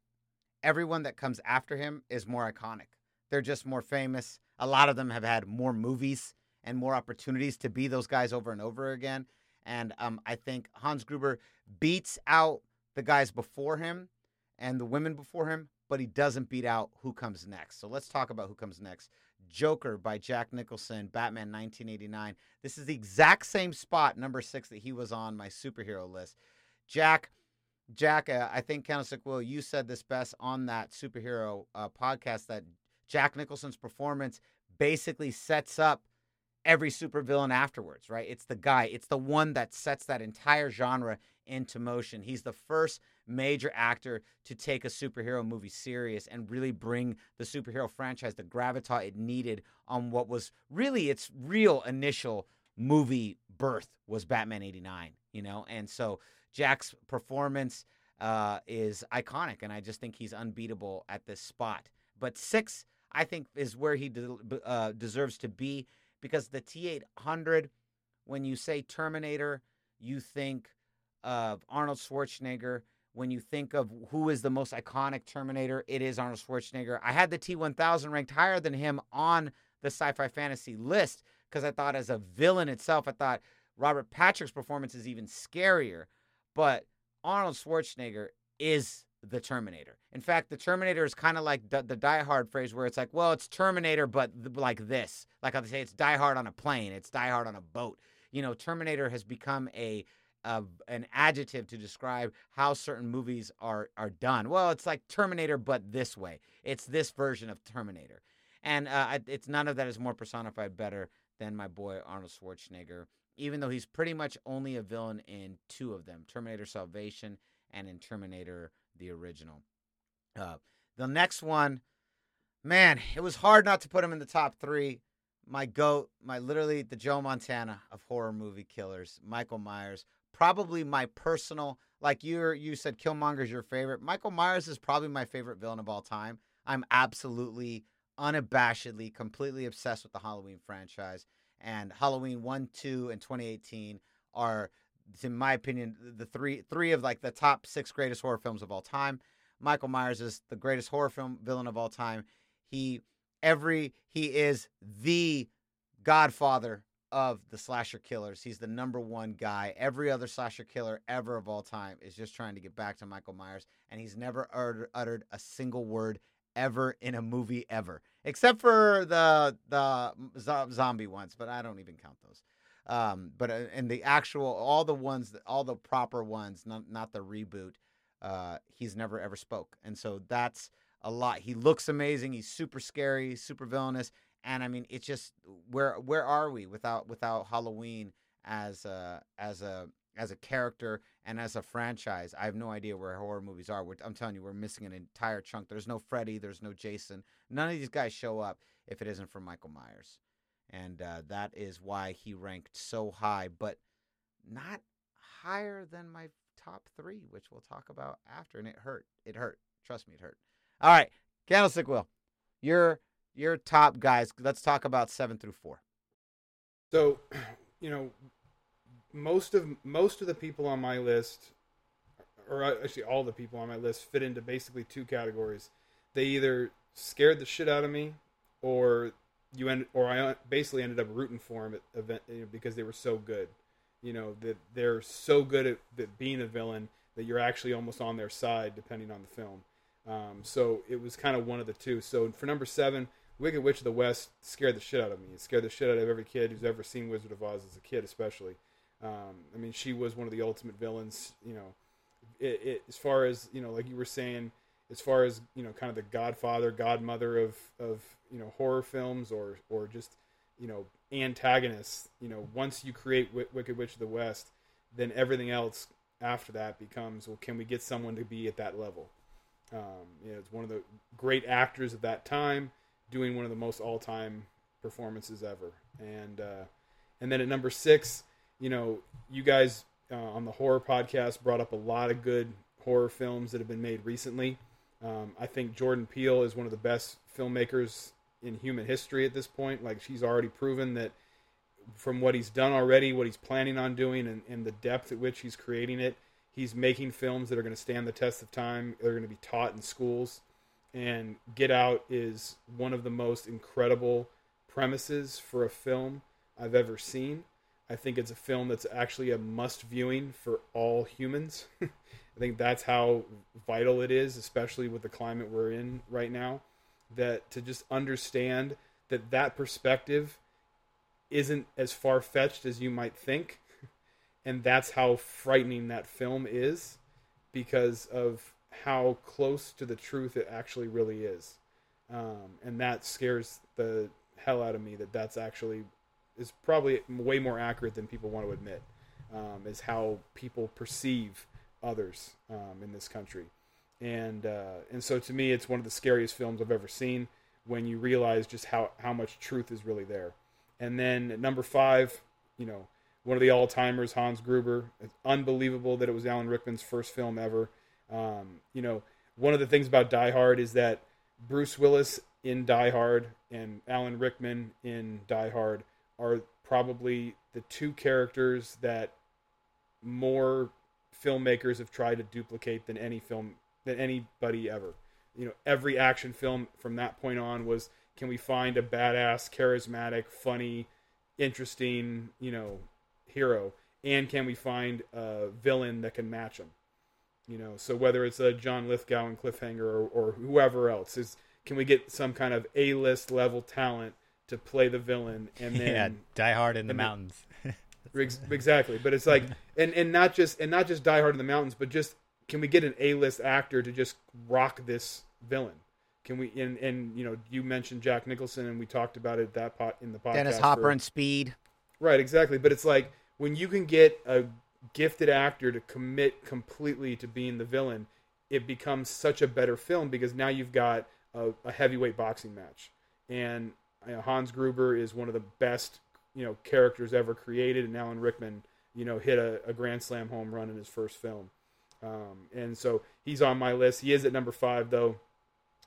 everyone that comes after him is more iconic. They're just more famous. A lot of them have had more movies and more opportunities to be those guys over and over again. And um, I think Hans Gruber beats out the guys before him and the women before him, but he doesn't beat out who comes next. So let's talk about who comes next. Joker by Jack Nicholson, Batman 1989. This is the exact same spot, number six, that he was on my superhero list. Jack, Jack, uh, I think Candlestick Will, you said this best on that superhero uh, podcast that Jack Nicholson's performance basically sets up every supervillain afterwards, right? It's the guy, it's the one that sets that entire genre into motion. He's the first major actor to take a superhero movie serious and really bring the superhero franchise the gravitas it needed on what was really its real initial movie birth was Batman 89, you know? And so Jack's performance uh, is iconic, and I just think he's unbeatable at this spot. But six, I think, is where he de- uh, deserves to be because the T800, when you say Terminator, you think of Arnold Schwarzenegger. When you think of who is the most iconic Terminator, it is Arnold Schwarzenegger. I had the T1000 ranked higher than him on the sci fi fantasy list because I thought, as a villain itself, I thought Robert Patrick's performance is even scarier. But Arnold Schwarzenegger is the Terminator. In fact, the Terminator is kind of like the, the Die Hard phrase where it's like, well, it's Terminator, but th- like this. Like I say, it's Die Hard on a plane, it's Die Hard on a boat. You know, Terminator has become a an adjective to describe how certain movies are are done. Well, it's like Terminator, but this way. It's this version of Terminator, and uh, it's none of that is more personified better than my boy Arnold Schwarzenegger. Even though he's pretty much only a villain in two of them, Terminator Salvation and in Terminator the original. Uh, the next one, man, it was hard not to put him in the top three. My goat, my literally the Joe Montana of horror movie killers, Michael Myers, probably my personal like you you said Killmonger's your favorite. Michael Myers is probably my favorite villain of all time. I'm absolutely unabashedly completely obsessed with the Halloween franchise and Halloween 1, 2 and 2018 are in my opinion the three three of like the top 6 greatest horror films of all time. Michael Myers is the greatest horror film villain of all time. He every he is the godfather of the slasher killers. He's the number one guy. Every other slasher killer ever of all time is just trying to get back to Michael Myers, and he's never uttered, uttered a single word ever in a movie ever, except for the the zombie ones. But I don't even count those. Um, but uh, in the actual, all the ones, all the proper ones, not not the reboot, uh, he's never ever spoke, and so that's a lot. He looks amazing. He's super scary, super villainous, and I mean, it's just where where are we without without Halloween as a as a as a character and as a franchise? I have no idea where horror movies are. We're, I'm telling you, we're missing an entire chunk. There's no Freddy. There's no Jason. None of these guys show up if it isn't for Michael Myers, and uh, that is why he ranked so high, but not higher than my top three, which we'll talk about after. And it hurt. It hurt. Trust me, it hurt. All right, Candlestick Will, your your top guys. Let's talk about seven through four. So, [clears throat] you know, most of most of the people on my list, or actually all the people on my list, fit into basically two categories. They either scared the shit out of me, or you end, or I basically ended up rooting for them at event you know, because they were so good. You know that they're so good at, at being a villain that you're actually almost on their side depending on the film. Um, so it was kind of one of the two. So for number seven, Wicked Witch of the West scared the shit out of me. It scared the shit out of every kid who's ever seen Wizard of Oz as a kid, especially. Um, I mean, she was one of the ultimate villains. You know, it, it, as far as you know, like you were saying, as far as you know, kind of the Godfather, Godmother of of you know horror films, or or just you know antagonists. You know, once you create w- Wicked Witch of the West, then everything else after that becomes well, can we get someone to be at that level? Um, you know, it's one of the great actors of that time doing one of the most all-time performances ever. And uh, and then at number six, you know, you guys uh, on the horror podcast brought up a lot of good horror films that have been made recently. Um, I think Jordan Peele is one of the best filmmakers in human history at this point. Like she's already proven that from what he's done already, what he's planning on doing, and, and the depth at which he's creating it, he's making films that are going to stand the test of time. They're going to be taught in schools. And Get Out is one of the most incredible premises for a film I've ever seen. I think it's a film that's actually a must viewing for all humans. [laughs] I think that's how vital it is, especially with the climate we're in right now, that to just understand that that perspective isn't as far fetched as you might think. [laughs] And that's how frightening that film is because of how close to the truth it actually really is. Um, and that scares the hell out of me that that's actually is probably way more accurate than people want to admit um, is how people perceive others um, in this country. And uh, and so to me it's one of the scariest films I've ever seen when you realize just how how much truth is really there. And then number five you know one of the all-timers Hans Gruber. It's unbelievable that it was Alan Rickman's first film ever. Um, you know one of the things about Die Hard is that Bruce Willis in Die Hard and Alan Rickman in Die Hard are probably the two characters that more filmmakers have tried to duplicate than any film than anybody ever. You know, every action film from that point on was can we find a badass, charismatic, funny, interesting, you know, hero and can we find a villain that can match him? You know, so whether it's a John Lithgow and Cliffhanger or, or whoever else is can we get some kind of A-list level talent to play the villain and [laughs] then yeah, Die Hard in the mountains. [laughs] Ex- exactly but it's like [laughs] and and not just and not just die hard in the mountains but just can we get an a-list actor to just rock this villain can we and and you know you mentioned jack nicholson and we talked about it that pot in the podcast Dennis Hopper for- and Speed. right exactly but it's like when you can get a gifted actor to commit completely to being the villain it becomes such a better film because now you've got a, a heavyweight boxing match and you know, hans gruber is one of the best you know characters ever created and alan rickman you know, hit a, a grand slam home run in his first film. Um, and so he's on my list. He is at number five, though.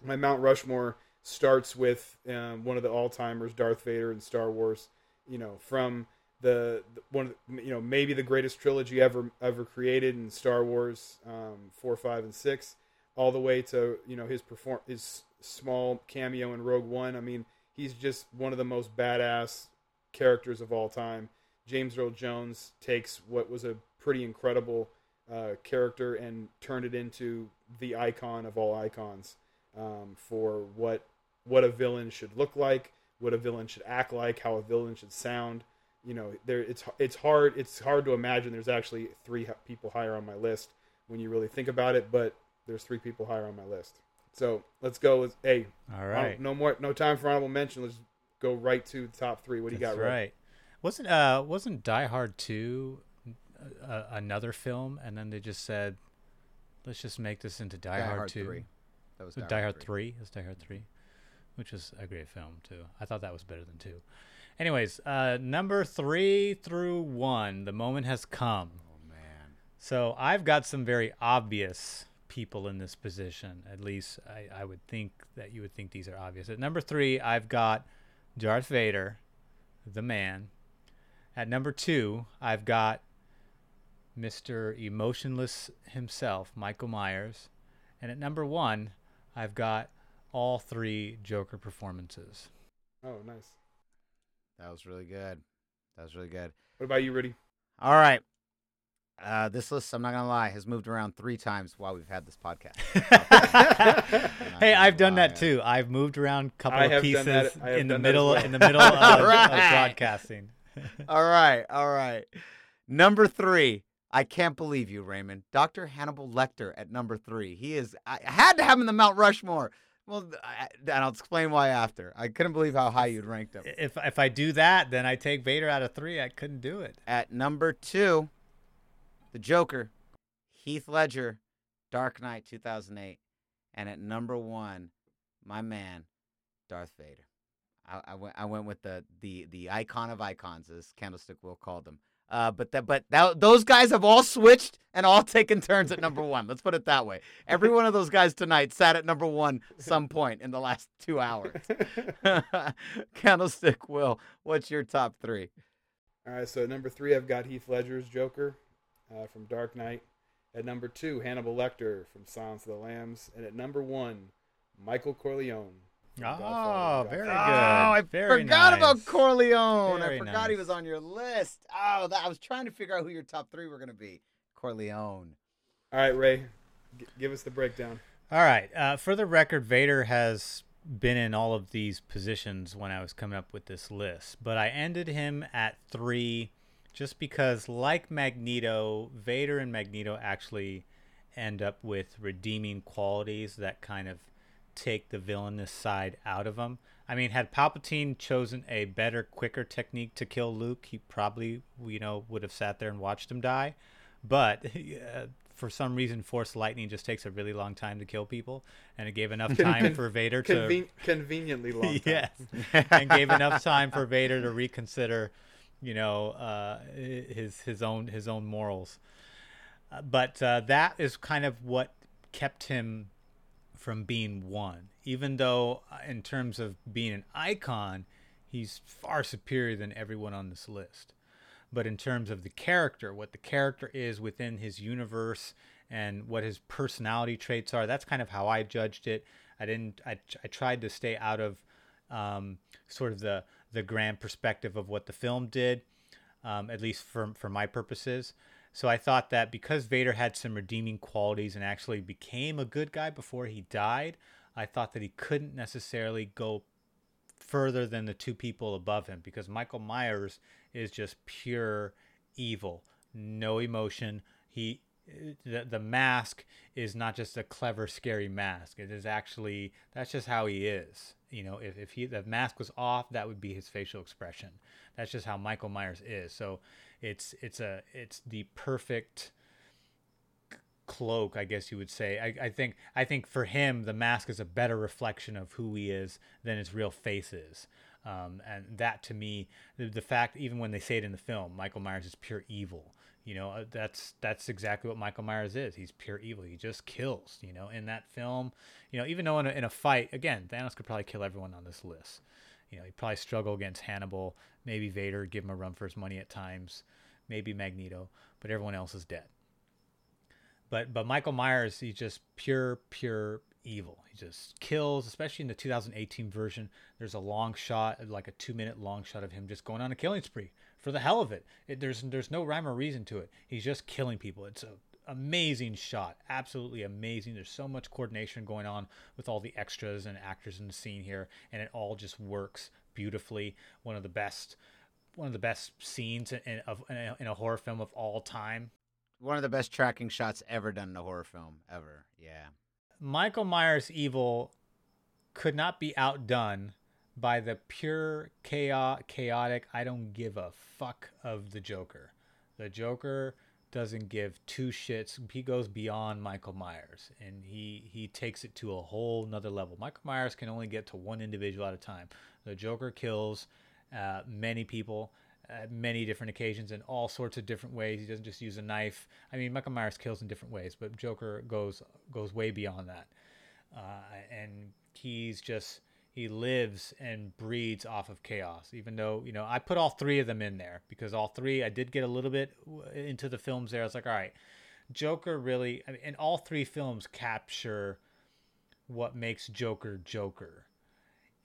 My Mount Rushmore starts with um, one of the all timers, Darth Vader in Star Wars. You know, from the, the one, of the, you know, maybe the greatest trilogy ever ever created in Star Wars, um, four, five, and six, all the way to you know his perform his small cameo in Rogue One. I mean, he's just one of the most badass characters of all time. James Earl Jones takes what was a pretty incredible uh, character and turned it into the icon of all icons um, for what what a villain should look like, what a villain should act like, how a villain should sound. You know, there it's it's hard it's hard to imagine there's actually three people higher on my list when you really think about it, but there's three people higher on my list. So let's go with A. All right. No more no time for honorable mention. Let's go right to the top three. What do you That's got? Ray? right. Wasn't uh wasn't Die Hard two uh, another film, and then they just said, let's just make this into Die, Die Hard, Hard two. 3. That was So Die Hard three is Die Hard three, which is a great film too. I thought that was better than two. Anyways, uh, number three through one, the moment has come. Oh man. So I've got some very obvious people in this position. At least I, I would think that you would think these are obvious. At number three, I've got Darth Vader, the man. At number two, I've got Mr. Emotionless himself, Michael Myers. And at number one, I've got all three Joker performances. Oh, nice. That was really good. That was really good. What about you, Rudy? All right. Uh, this list, I'm not gonna lie, has moved around three times while we've had this podcast. [laughs] [laughs] [laughs] hey, I've done that too. I've moved around a couple I of have done pieces that- I in the done that as middle well. in the middle of, [laughs] of broadcasting. [laughs] all right, all right. Number three. I can't believe you, Raymond. Dr. Hannibal Lecter at number three. He is. I I had to have him in the Mount Rushmore. Well, I, and I'll explain why after. I couldn't believe how high you'd ranked him. If if I do that, then I take Vader out of three. I couldn't do it. At number two, the Joker, Heath Ledger, Dark Knight 2008. And at number one, my man, Darth Vader. I, I went. I went with the the the icon of icons, as Candlestick Will called them. Uh, but that but that, those guys have all switched and all [laughs] taken turns at number one. Let's put it that way. Every one of those guys tonight sat at number one some point in the last two hours. [laughs] [laughs] Candlestick Will, what's your top three? All right, so at number three, I've got Heath Ledger's Joker uh, from Dark Knight. At number two, Hannibal Lecter from Silence of the Lambs. And at number one, Michael Corleone. from Oh, Godfather. very Oh, good. I Very forgot about. Corleone. Very I forgot he was on your list. Oh, that, I was trying to figure out who your top three were going to be. Corleone. All right, Ray, g- give us the breakdown. All right. Uh, for the record, Vader has been in all of these positions when I was coming up with this list, but I ended him at three just because, like Magneto, Vader and Magneto actually end up with redeeming qualities that kind of take the villainous side out of them. I mean, had Palpatine chosen a better, quicker technique to kill Luke, he probably, you know, would have sat there and watched him die. But [laughs] uh, for some reason, Force lightning just takes a really long time to kill people, and it gave enough [laughs] time for Vader to Conven- conveniently long [laughs] time. yes, and gave enough time for Vader to reconsider, you know, uh, his his own his own morals. Uh, but uh, that is kind of what kept him from being one. Even though, uh, in terms of being an icon, he's far superior than everyone on this list. But in terms of the character, what the character is within his universe and what his personality traits are, that's kind of how I judged it. I didn't. I, I tried to stay out of um, sort of the the grand perspective of what the film did, um, at least for for my purposes. So I thought that because Vader had some redeeming qualities and actually became a good guy before he died, I thought that he couldn't necessarily go further than the two people above him because Michael Myers is just pure evil, no emotion. He the, the mask is not just a clever scary mask. It is actually that's just how he is. You know, if, if he the mask was off, that would be his facial expression. That's just how Michael Myers is. So it's it's a it's the perfect cloak, I guess you would say. I, I think I think for him the mask is a better reflection of who he is than his real face is. Um, and that to me, the, the fact, even when they say it in the film, Michael Myers is pure evil. You know, uh, that's that's exactly what Michael Myers is. He's pure evil. He just kills. You know, in that film, you know, even though in a, in a fight, again, Thanos could probably kill everyone on this list. You know, he'd probably struggle against Hannibal, maybe Vader, give him a run for his money at times, maybe Magneto, but everyone else is dead. But but Michael Myers, he's just pure pure evil. He just kills, especially in the 2018 version. There's a long shot, like a two minute long shot of him just going on a killing spree for the hell of it. it there's there's no rhyme or reason to it. He's just killing people. It's a amazing shot absolutely amazing there's so much coordination going on with all the extras and actors in the scene here and it all just works beautifully one of the best one of the best scenes in, in, of, in, a, in a horror film of all time One of the best tracking shots ever done in a horror film ever. Yeah. Michael Myers' evil could not be outdone by the pure chaotic, I don't give a fuck of the Joker. The Joker doesn't give two shits. He goes beyond Michael Myers and he he takes it to a whole nother level. Michael Myers can only get to one individual at a time. The Joker kills uh, many people at many different occasions in all sorts of different ways. He doesn't just use a knife. I mean, Michael Myers kills in different ways, but Joker goes goes way beyond that. Uh, and he's just he lives and breeds off of chaos. Even though you know I put all three of them in there because all three I did get a little bit into the films there. I was like, all right, Joker really, I mean, and all three films capture what makes Joker Joker.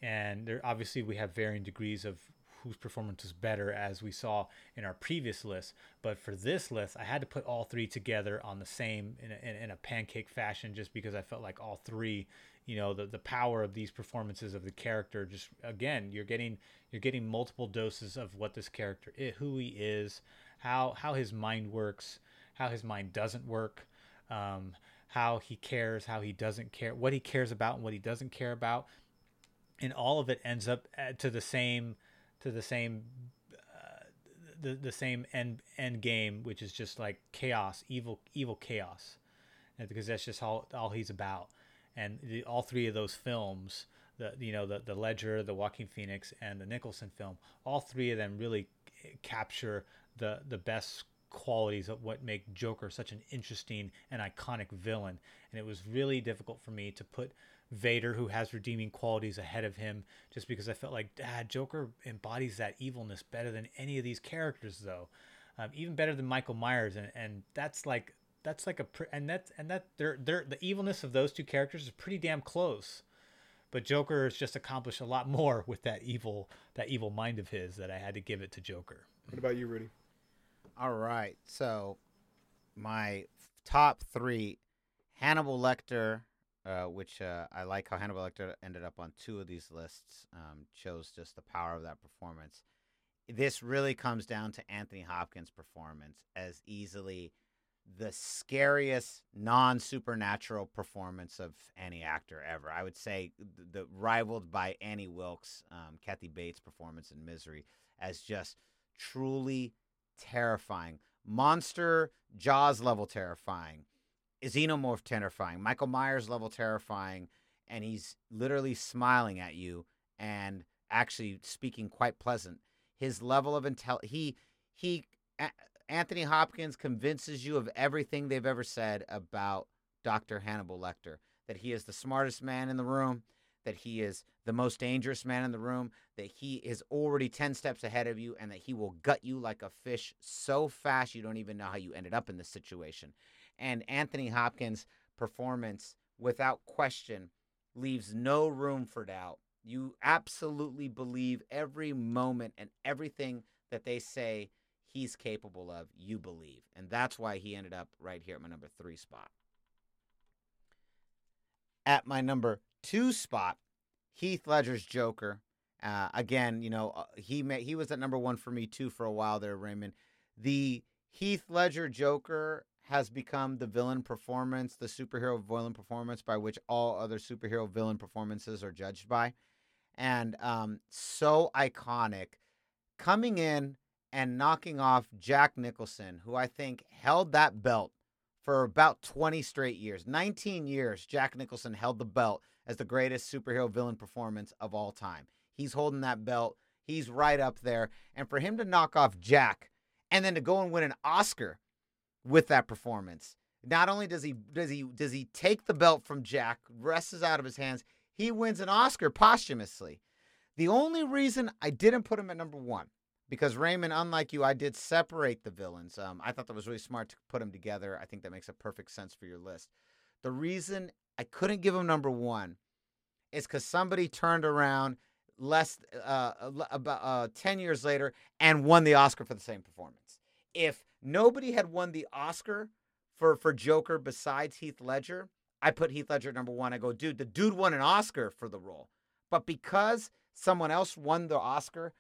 And there obviously we have varying degrees of whose performance is better, as we saw in our previous list. But for this list, I had to put all three together on the same in a, in a pancake fashion, just because I felt like all three, you know, the the power of these performances of the character. Just again, you're getting you're getting multiple doses of what this character is, who he is, how how his mind works, how his mind doesn't work. Um, how he cares, how he doesn't care, what he cares about and what he doesn't care about, and all of it ends up to the same to the same uh, the the same end end game, which is just like chaos, evil evil chaos, and because that's just all all he's about. And the, all three of those films, the you know the the Ledger, the Joaquin Phoenix, and the Nicholson film, all three of them really capture the the best qualities of what make Joker such an interesting and iconic villain. And it was really difficult for me to put Vader, who has redeeming qualities ahead of him, just because I felt like, Dad, Joker embodies that evilness better than any of these characters, though, um, even better than Michael Myers, and and that's like that's like a and that's and that they're they're the evilness of those two characters is pretty damn close. But Joker has just accomplished a lot more [laughs] with that evil that evil mind of his that I had to give it to Joker. What about you, Rudy? All right. So my top three Hannibal Lecter, uh, which uh, I like how Hannibal Lecter ended up on two of these lists, um, shows just the power of that performance. This really comes down to Anthony Hopkins' performance as easily the scariest non supernatural performance of any actor ever. I would say the, the rivaled by Annie Wilkes, um, Kathy Bates' performance in Misery as just truly terrifying. Monster Jaws level terrifying. Xenomorph terrifying. Michael Myers level terrifying. And he's literally smiling at you and actually speaking quite pleasant. His level of intel he he Anthony Hopkins convinces you of everything they've ever said about Dr. Hannibal Lecter. That he is the smartest man in the room, that he is the most dangerous man in the room, that he is already 10 steps ahead of you, and that he will gut you like a fish so fast you don't even know how you ended up in this situation. And Anthony Hopkins' performance, without question, leaves no room for doubt. You absolutely believe every moment and everything that they say he's capable of, you believe. And that's why he ended up right here at my number three spot. At my number two spot, Heath Ledger's Joker. Uh, again, you know, uh, he may, he was at number one for me too for a while there, Raymond. The Heath Ledger Joker has become the villain performance, the superhero villain performance by which all other superhero villain performances are judged by. And um, so iconic. Coming in and knocking off Jack Nicholson, who I think held that belt for about 20 straight years. 19 years, Jack Nicholson held the belt as the greatest superhero villain performance of all time. He's holding that belt. He's right up there. And for him to knock off Jack and then to go and win an Oscar with that performance. Not only does he does he does he take the belt from Jack, wrests it out of his hands, he wins an Oscar posthumously. The only reason I didn't put him at number one, because Raymond, unlike you, I did separate the villains. Um, I thought that was really smart to put them together. I think that makes a perfect sense for your list. The reason I couldn't give him number one is because somebody turned around less uh, about uh, 10 years later and won the Oscar for the same performance. If nobody had won the Oscar for, for Joker besides Heath Ledger, I put Heath Ledger number one. I go, dude, the dude won an Oscar for the role. But because someone else won the Oscar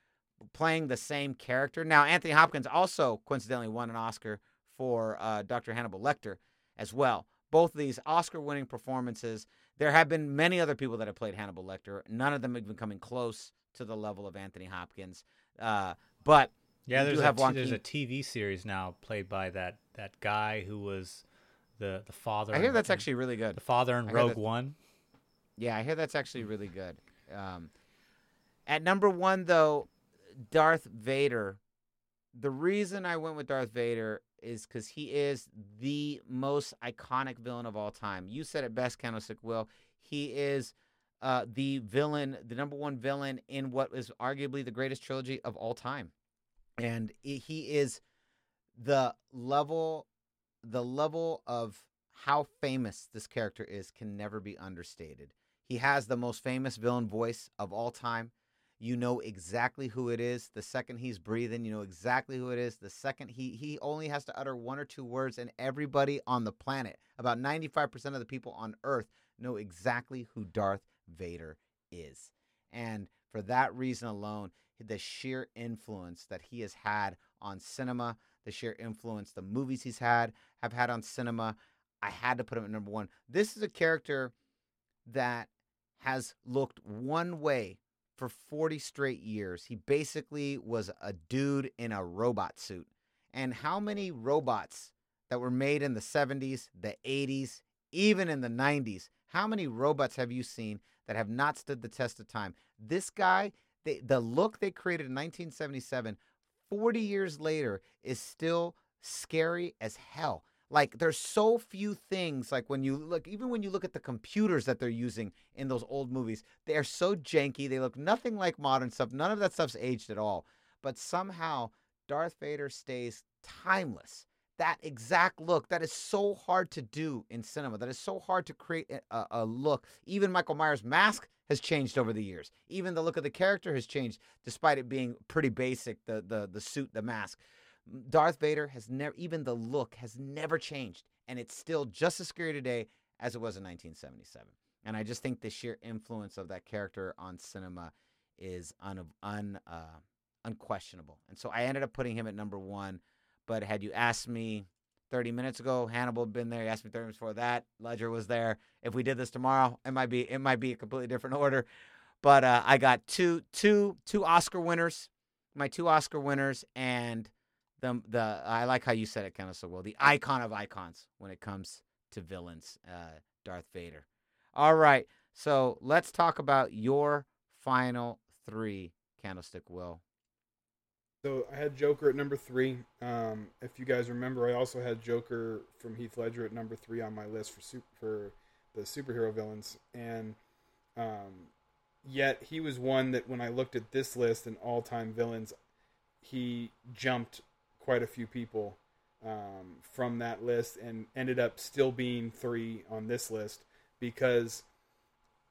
playing the same character, now Anthony Hopkins also coincidentally won an Oscar for uh, Dr. Hannibal Lecter as well. Both of these Oscar winning performances there have been many other people that have played Hannibal Lecter. None of them have been coming close to the level of Anthony Hopkins. Uh, but yeah, there's a, t- there's a TV series now played by that that guy who was the the father. I hear that's actually really good. The father in Rogue One. Yeah, I hear that's actually really good. Um, at number one, though, Darth Vader. The reason I went with Darth Vader is because he is the most iconic villain of all time. You said it best, Candlestick Will. He is uh, the villain, the number one villain in what is arguably the greatest trilogy of all time, and he is the level, the level of how famous this character is can never be understated. He has the most famous villain voice of all time. You know exactly who it is. The second he's breathing, you know exactly who it is. The second he he only has to utter one or two words, and everybody on the planet, about 95% of the people on Earth, know exactly who Darth Vader is. And for that reason alone, the sheer influence that he has had on cinema, the sheer influence the movies he's had have had on cinema, I had to put him at number one. This is a character that has looked one way for 40 straight years. He basically was a dude in a robot suit. And how many robots that were made in the 70s, the 80s, even in the 90s, how many robots have you seen that have not stood the test of time? This guy, they, the look they created in 1977, 40 years later, is still scary as hell. Like there's so few things like when you look even when you look at the computers that they're using in those old movies, they are so janky. They look nothing like modern stuff. None of that stuff's aged at all. But somehow Darth Vader stays timeless. That exact look that is so hard to do in cinema. That is so hard to create a, a look. Even Michael Myers' mask has changed over the years. Even the look of the character has changed, despite it being pretty basic. The the the suit, the mask. Darth Vader has never, even the look has never changed. And it's still just as scary today as it was in 1977. And I just think the sheer influence of that character on cinema is un, un, uh, unquestionable. And so I ended up putting him at number one. But had you asked me 30 minutes ago, Hannibal had been there. You asked me 30 minutes before that, Ledger was there. If we did this tomorrow, it might be it might be a completely different [laughs] order. But uh, I got two two two Oscar winners, my two Oscar winners, and the the I like how you said it kind of so well. The icon of icons when it comes to villains, uh, Darth Vader. All right, so let's talk about your final three, Candlestick Will. So I had Joker at number three. Um, if you guys remember, I also had Joker from Heath Ledger at number three on my list for super, for the superhero villains, and um, yet he was one that when I looked at this list and all time villains, he jumped quite a few people um, from that list and ended up still being three on this list because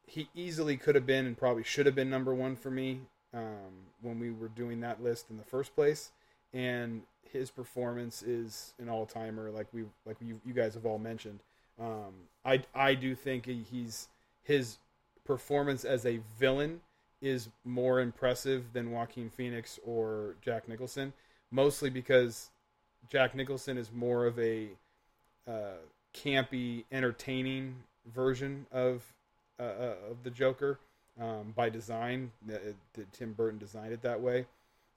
he easily could have been and probably should have been number one for me um, when we were doing that list in the first place. And his performance is an all timer, like we like you, you guys have all mentioned. Um, I I do think he's his performance as a villain is more impressive than Joaquin Phoenix or Jack Nicholson mostly because Jack Nicholson is more of a uh, campy, entertaining version of uh, uh of the Joker um, by design. That Tim Burton designed it that way,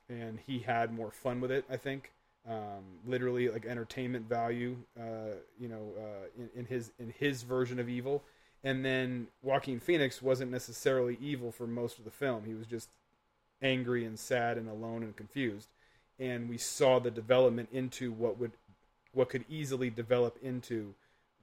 and he had more fun with it. I think, um, literally like entertainment value. Uh, you know, uh, in, in his in his version of evil. And then Joaquin Phoenix wasn't necessarily evil for most of the film. He was just angry and sad and alone and confused. And we saw the development into what would what could easily develop into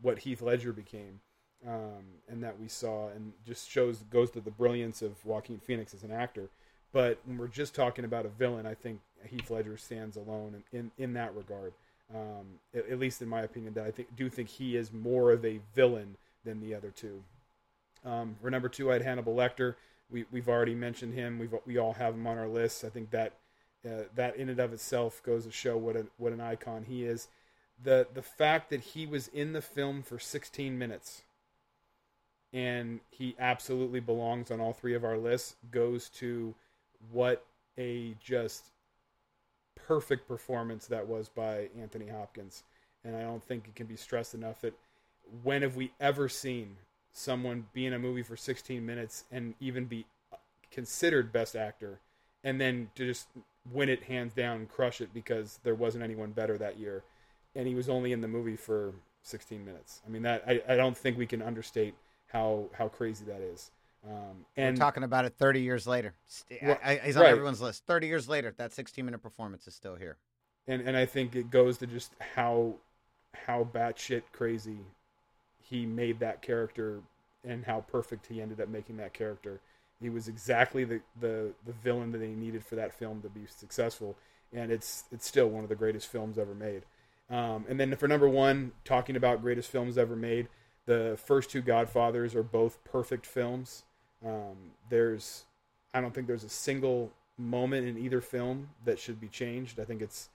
what Heath Ledger became, um, and that we saw, and just shows goes to the brilliance of Joaquin Phoenix as an actor. But when we're just talking about a villain, I think Heath Ledger stands alone in, in, in that regard. Um, at, at, least in my opinion, that I think do think he is more of a villain than the other two. Um, for number two, I had Hannibal Lecter. We, we've already mentioned him. We've we all have him on our list. I think that uh, that in and of itself goes to show what a, what an icon he is. The the fact that he was in the film for 16 minutes and he absolutely belongs on all three of our lists goes to what a just perfect performance that was by Anthony Hopkins. And I don't think it can be stressed enough that when have we ever seen someone be in a movie for 16 minutes and even be considered best actor and then to just win it hands down crush it because there wasn't anyone better that year and he was only in the movie for 16 minutes i mean that i, I don't think we can understate how how crazy that is um, and We're talking about it 30 years later. Well, I, I, he's on right. everyone's list. 30 years later, that 16 minute performance is still here. and and I think it goes to just how how batshit crazy he made that character and how perfect he ended up making that character. He was exactly the, the, the villain that he needed for that film to be successful, and it's it's still one of the greatest films ever made. Um, and then for number one, talking about greatest films ever made, the first two Godfathers are both perfect films. Um, there's, I don't think there's a single moment in either film that should be changed. I think it's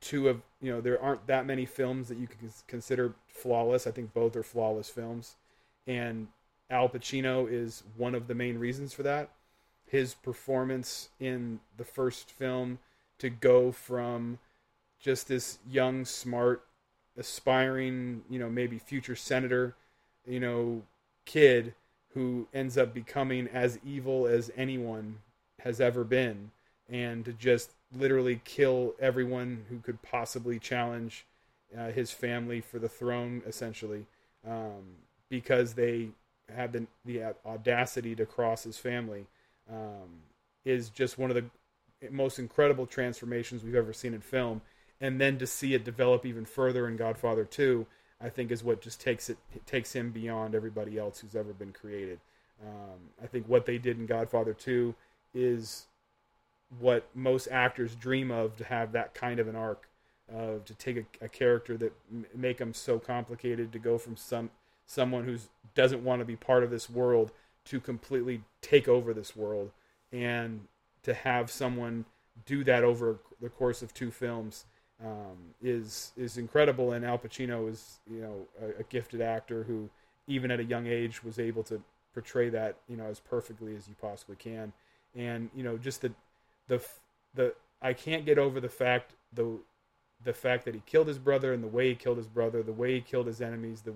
two of you know there aren't that many films that you can consider flawless. I think both are flawless films, and Al Pacino is one of the main reasons for that. His performance in the first film to go from just this young, smart, aspiring, you know, maybe future senator, you know, kid who ends up becoming as evil as anyone has ever been and to just literally kill everyone who could possibly challenge uh, his family for the throne essentially um, because they had the, the audacity to cross his family um, is just one of the most incredible transformations we've ever seen in film. And then to see it develop even further in godfather 2 i think is what just takes it, it takes him beyond everybody else who's ever been created. Um, i think what they did in godfather 2 is what most actors dream of to have that kind of an arc of to take a, a character that m- make them so complicated to go from some someone who doesn't want to be part of this world to completely take over this world. And to have someone do that over the course of two films um, is is incredible. And Al Pacino is you know a, a gifted actor who even at a young age was able to portray that you know as perfectly as you possibly can. And you know just the the the I can't get over the fact the the fact that he killed his brother and the way he killed his brother, the way he killed his enemies, the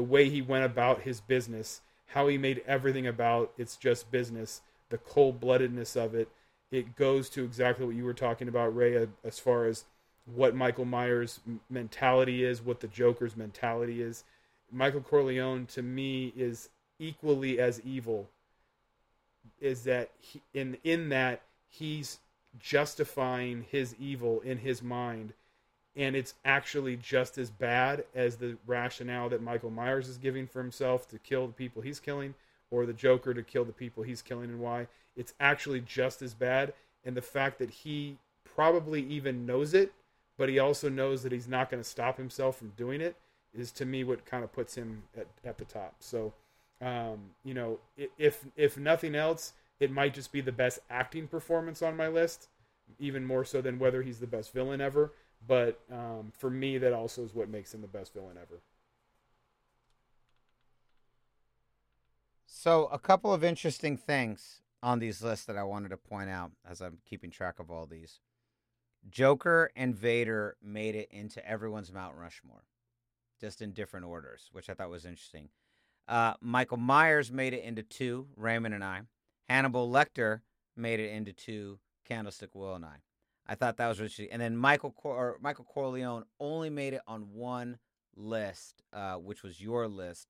the way he went about his business, how he made everything about it's just business, the cold bloodedness of it. It goes to exactly what you were talking about, Ray, as far as what Michael Myers' mentality is, what the Joker's mentality is. Michael Corleone, to me, is equally as evil. Is that he, in in that he's justifying his evil in his mind and it's actually just as bad as the rationale that Michael Myers is giving for himself to kill the people he's killing or the Joker to kill the people he's killing and why. It's actually just as bad. And the fact that he probably even knows it but he also knows that he's not going to stop himself from doing it is to me what kind of puts him at, at the top. So um, you know if if nothing else it might just be the best acting performance on my list, even more so than whether he's the best villain ever. But um, for me, that also is what makes him the best villain ever. So, a couple of interesting things on these lists that I wanted to point out as I'm keeping track of all these. Joker and Vader made it into everyone's Mount Rushmore, just in different orders, which I thought was interesting. Uh, Michael Myers made it into two, Raymond and I. Hannibal Lecter made it into two, Candlestick Will and I. I thought that was interesting. And then Michael Cor- Michael Corleone only made it on one list, uh, which was your list.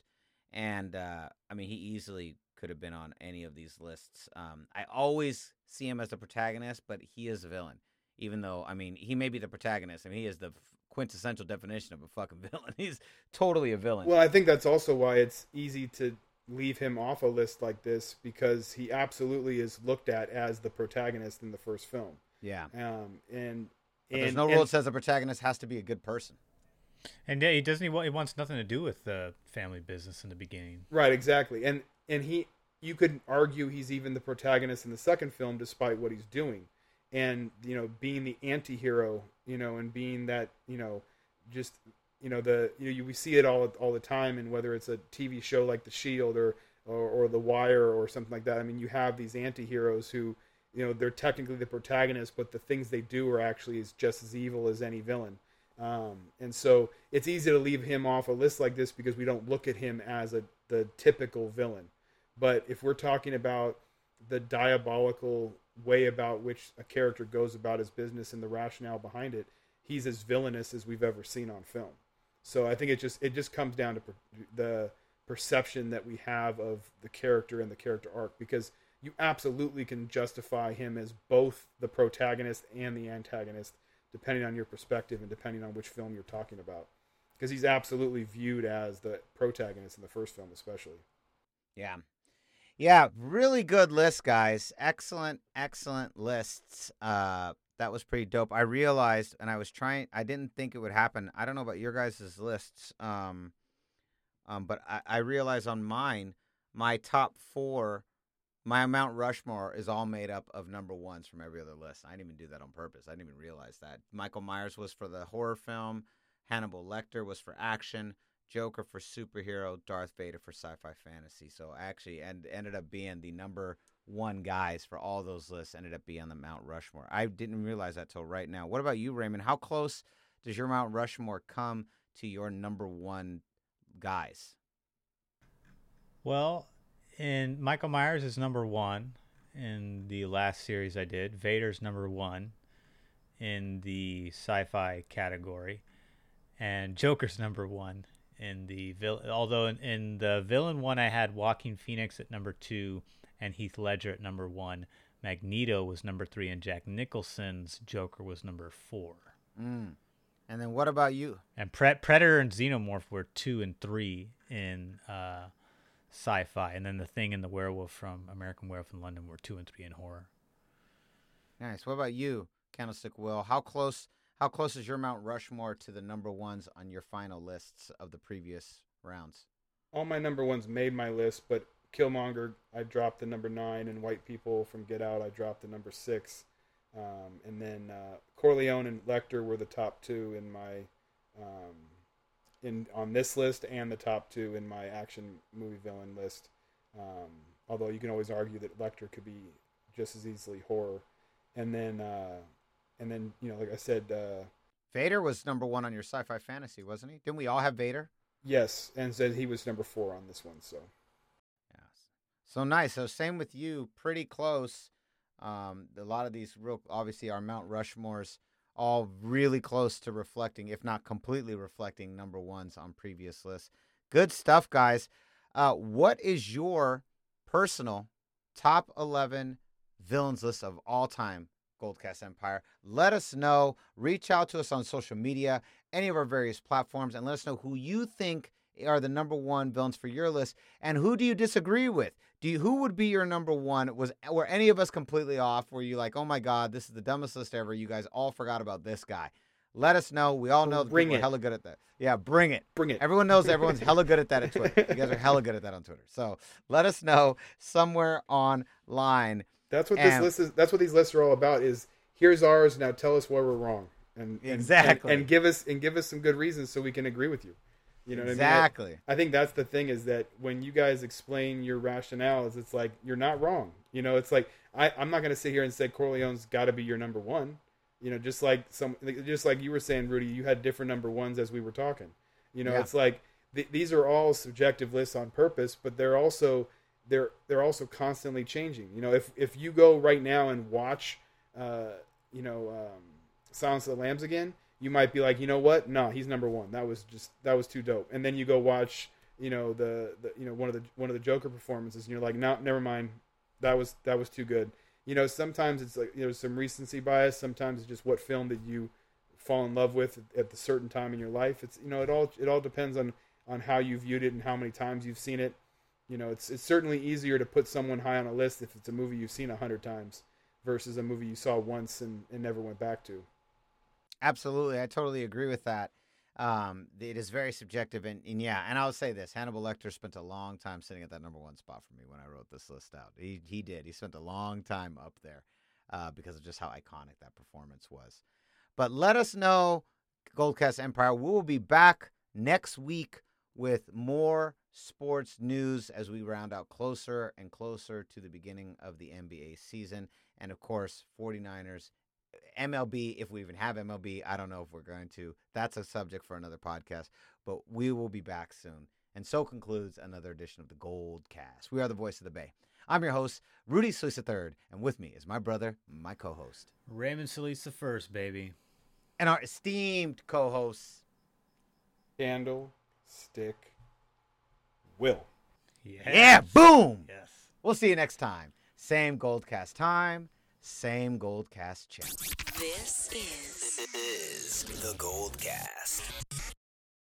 And uh, I mean, he easily could have been on any of these lists. Um, I always see him as the protagonist, but he is a villain. Even though, I mean, he may be the protagonist. I mean, he is the quintessential definition of a fucking [laughs] villain. He's totally a villain. Well, I think that's also why it's easy to leave him off a list like this because he absolutely is looked at as the protagonist in the first film. Yeah. Um, and But and, there's no and- rule that says the protagonist has to be a good person. And yeah, he doesn't. He, he wants nothing to do with the family business in the beginning. Right, exactly. And and he you could argue he's even the protagonist in the second film despite what he's doing. And you know, being the anti-hero, you know, and being that, you know, just you know the you know you, we see it all all the time and whether it's a TV show like The Shield or or, or The Wire or something like that. I mean, you have these anti-heroes who, you know, they're technically the protagonist, but the things they do are actually as just as evil as any villain. Um, and so it's easy to leave him off a list like this because we don't look at him as a the typical villain. But if we're talking about the diabolical way about which a character goes about his business and the rationale behind it, he's as villainous as we've ever seen on film. So I think it just it just comes down to per, the perception that we have of the character and the character arc because you absolutely can justify him as both the protagonist and the antagonist depending on your perspective and depending on which film you're talking about because he's absolutely viewed as the protagonist in the first film especially Yeah. Yeah, really good list, guys. Excellent, excellent lists. Uh that was pretty dope. I realized and I was trying I didn't think it would happen. I don't know about your guys' lists. Um um but I, I realized on mine, my top four my Mount Rushmore is all made up of number ones from every other list. I didn't even do that on purpose. I didn't even realize that. Michael Myers was for the horror film, Hannibal Lecter was for action, Joker for superhero, Darth Vader for sci-fi fantasy. So actually, and ended up being the number one guys for all those lists. Ended up being the Mount Rushmore. I didn't realize that till right now. What about you, Raymond? How close does your Mount Rushmore come to your number one guys? Well, in Michael Myers is number one in the last series I did. Vader's number one in the sci-fi category, and Joker's number one in the villain. although in, in the villain one I had Joaquin Phoenix at number two and Heath Ledger at number one. Magneto was number three, and Jack Nicholson's Joker was number four. Mm. And then what about you? And Pre- Predator and Xenomorph were two and three in uh, sci-fi, and then the Thing and the Werewolf from American Werewolf in London were two and three in horror. Nice. What about you, Candlestick Will? How close? How close is your Mount Rushmore to the number ones on your final lists of the previous rounds? all my number ones made my list but killmonger i dropped the number nine and white people from get out i dropped the number six um, and then uh, corleone and lecter were the top two in my um, in on this list and the top two in my action movie villain list um, although you can always argue that lecter could be just as easily horror and then uh, and then you know like i said uh, Vader was number one on your sci-fi fantasy, wasn't he? Didn't we all have Vader? yes and said he was number four on this one so Yes. So nice. So same with you. Pretty close. Um, a lot of these real obviously our Mount Rushmores all really close to reflecting, if not completely reflecting, number ones on previous lists. Good stuff, guys. Uh, what is your personal top eleven villains list of all time? Goldcast Empire. Let us know. Reach out to us on social media, any of our various platforms, and let us know who you think are the number one villains for your list, and who do you disagree with? Do you who would be your number one? Was were any of us completely off? Were you like, oh my god, this is the dumbest list ever? You guys all forgot about this guy. Let us know. We all know that Bring people are it. hella good at that. Yeah, bring it. bring it Everyone knows everyone's [laughs] hella good at that at Twitter. You guys are hella good at that on Twitter. So let us know somewhere online. That's what this list is. That's what these lists are all about. Is here's ours. Now tell us where we're wrong, and and- Exactly. and, and give us and give us some good reasons so we can agree with you. You know what I mean? I- exactly. I think that's the thing is that when you guys explain your rationales, it's like you're not wrong. You know, it's like I, I'm not going to sit here and say Corleone's got to be your number one. You know, just like some, just like you were saying, Rudy, you had different number ones as we were talking. You know, Yeah. it's like th- these are all subjective lists on purpose, but they're also they're they're also constantly changing. You know, if if you go right now and watch, uh, you know, um, Silence of the Lambs again, you might be like, you know what? No, he's number one. That was just that was too dope. And then you go watch, you know the, the you know one of the one of the Joker performances, and you're like, no, never mind, that was that was too good. You know, sometimes it's like you know some recency bias. Sometimes it's just what film that you fall in love with at the certain time in your life. It's you know it all it all depends on on how you viewed it and how many times you've seen it. You know, it's it's certainly easier to put someone high on a list if it's a movie you've seen a hundred times versus a movie you saw once and, and never went back to. Absolutely, I totally agree with that. Um, it is very subjective, and, and yeah, and I'll say this: Hannibal Lecter spent a long time sitting at that number one spot for me when I wrote this list out. He he did. He spent a long time up there uh, because of just how iconic that performance was. But let us know, Goldcast Empire. We will be back next week with more sports news as we round out closer and closer to the beginning of the NBA season. And of course, 49ers MLB, if we even have MLB, I don't know if we're going to. That's a subject for another podcast, but we will be back soon. And so concludes another edition of the Gold Cast. We are the voice of the Bay. I'm your host, Rudy Solis III, and with me is my brother, my co host, Raymond Solis the first, baby. and our esteemed co hosts. Candle, stick, will. Yes. Yeah, boom! Yes. We'll see you next time. Same Goldcast time, same Goldcast channel. This is is the Gold Cast.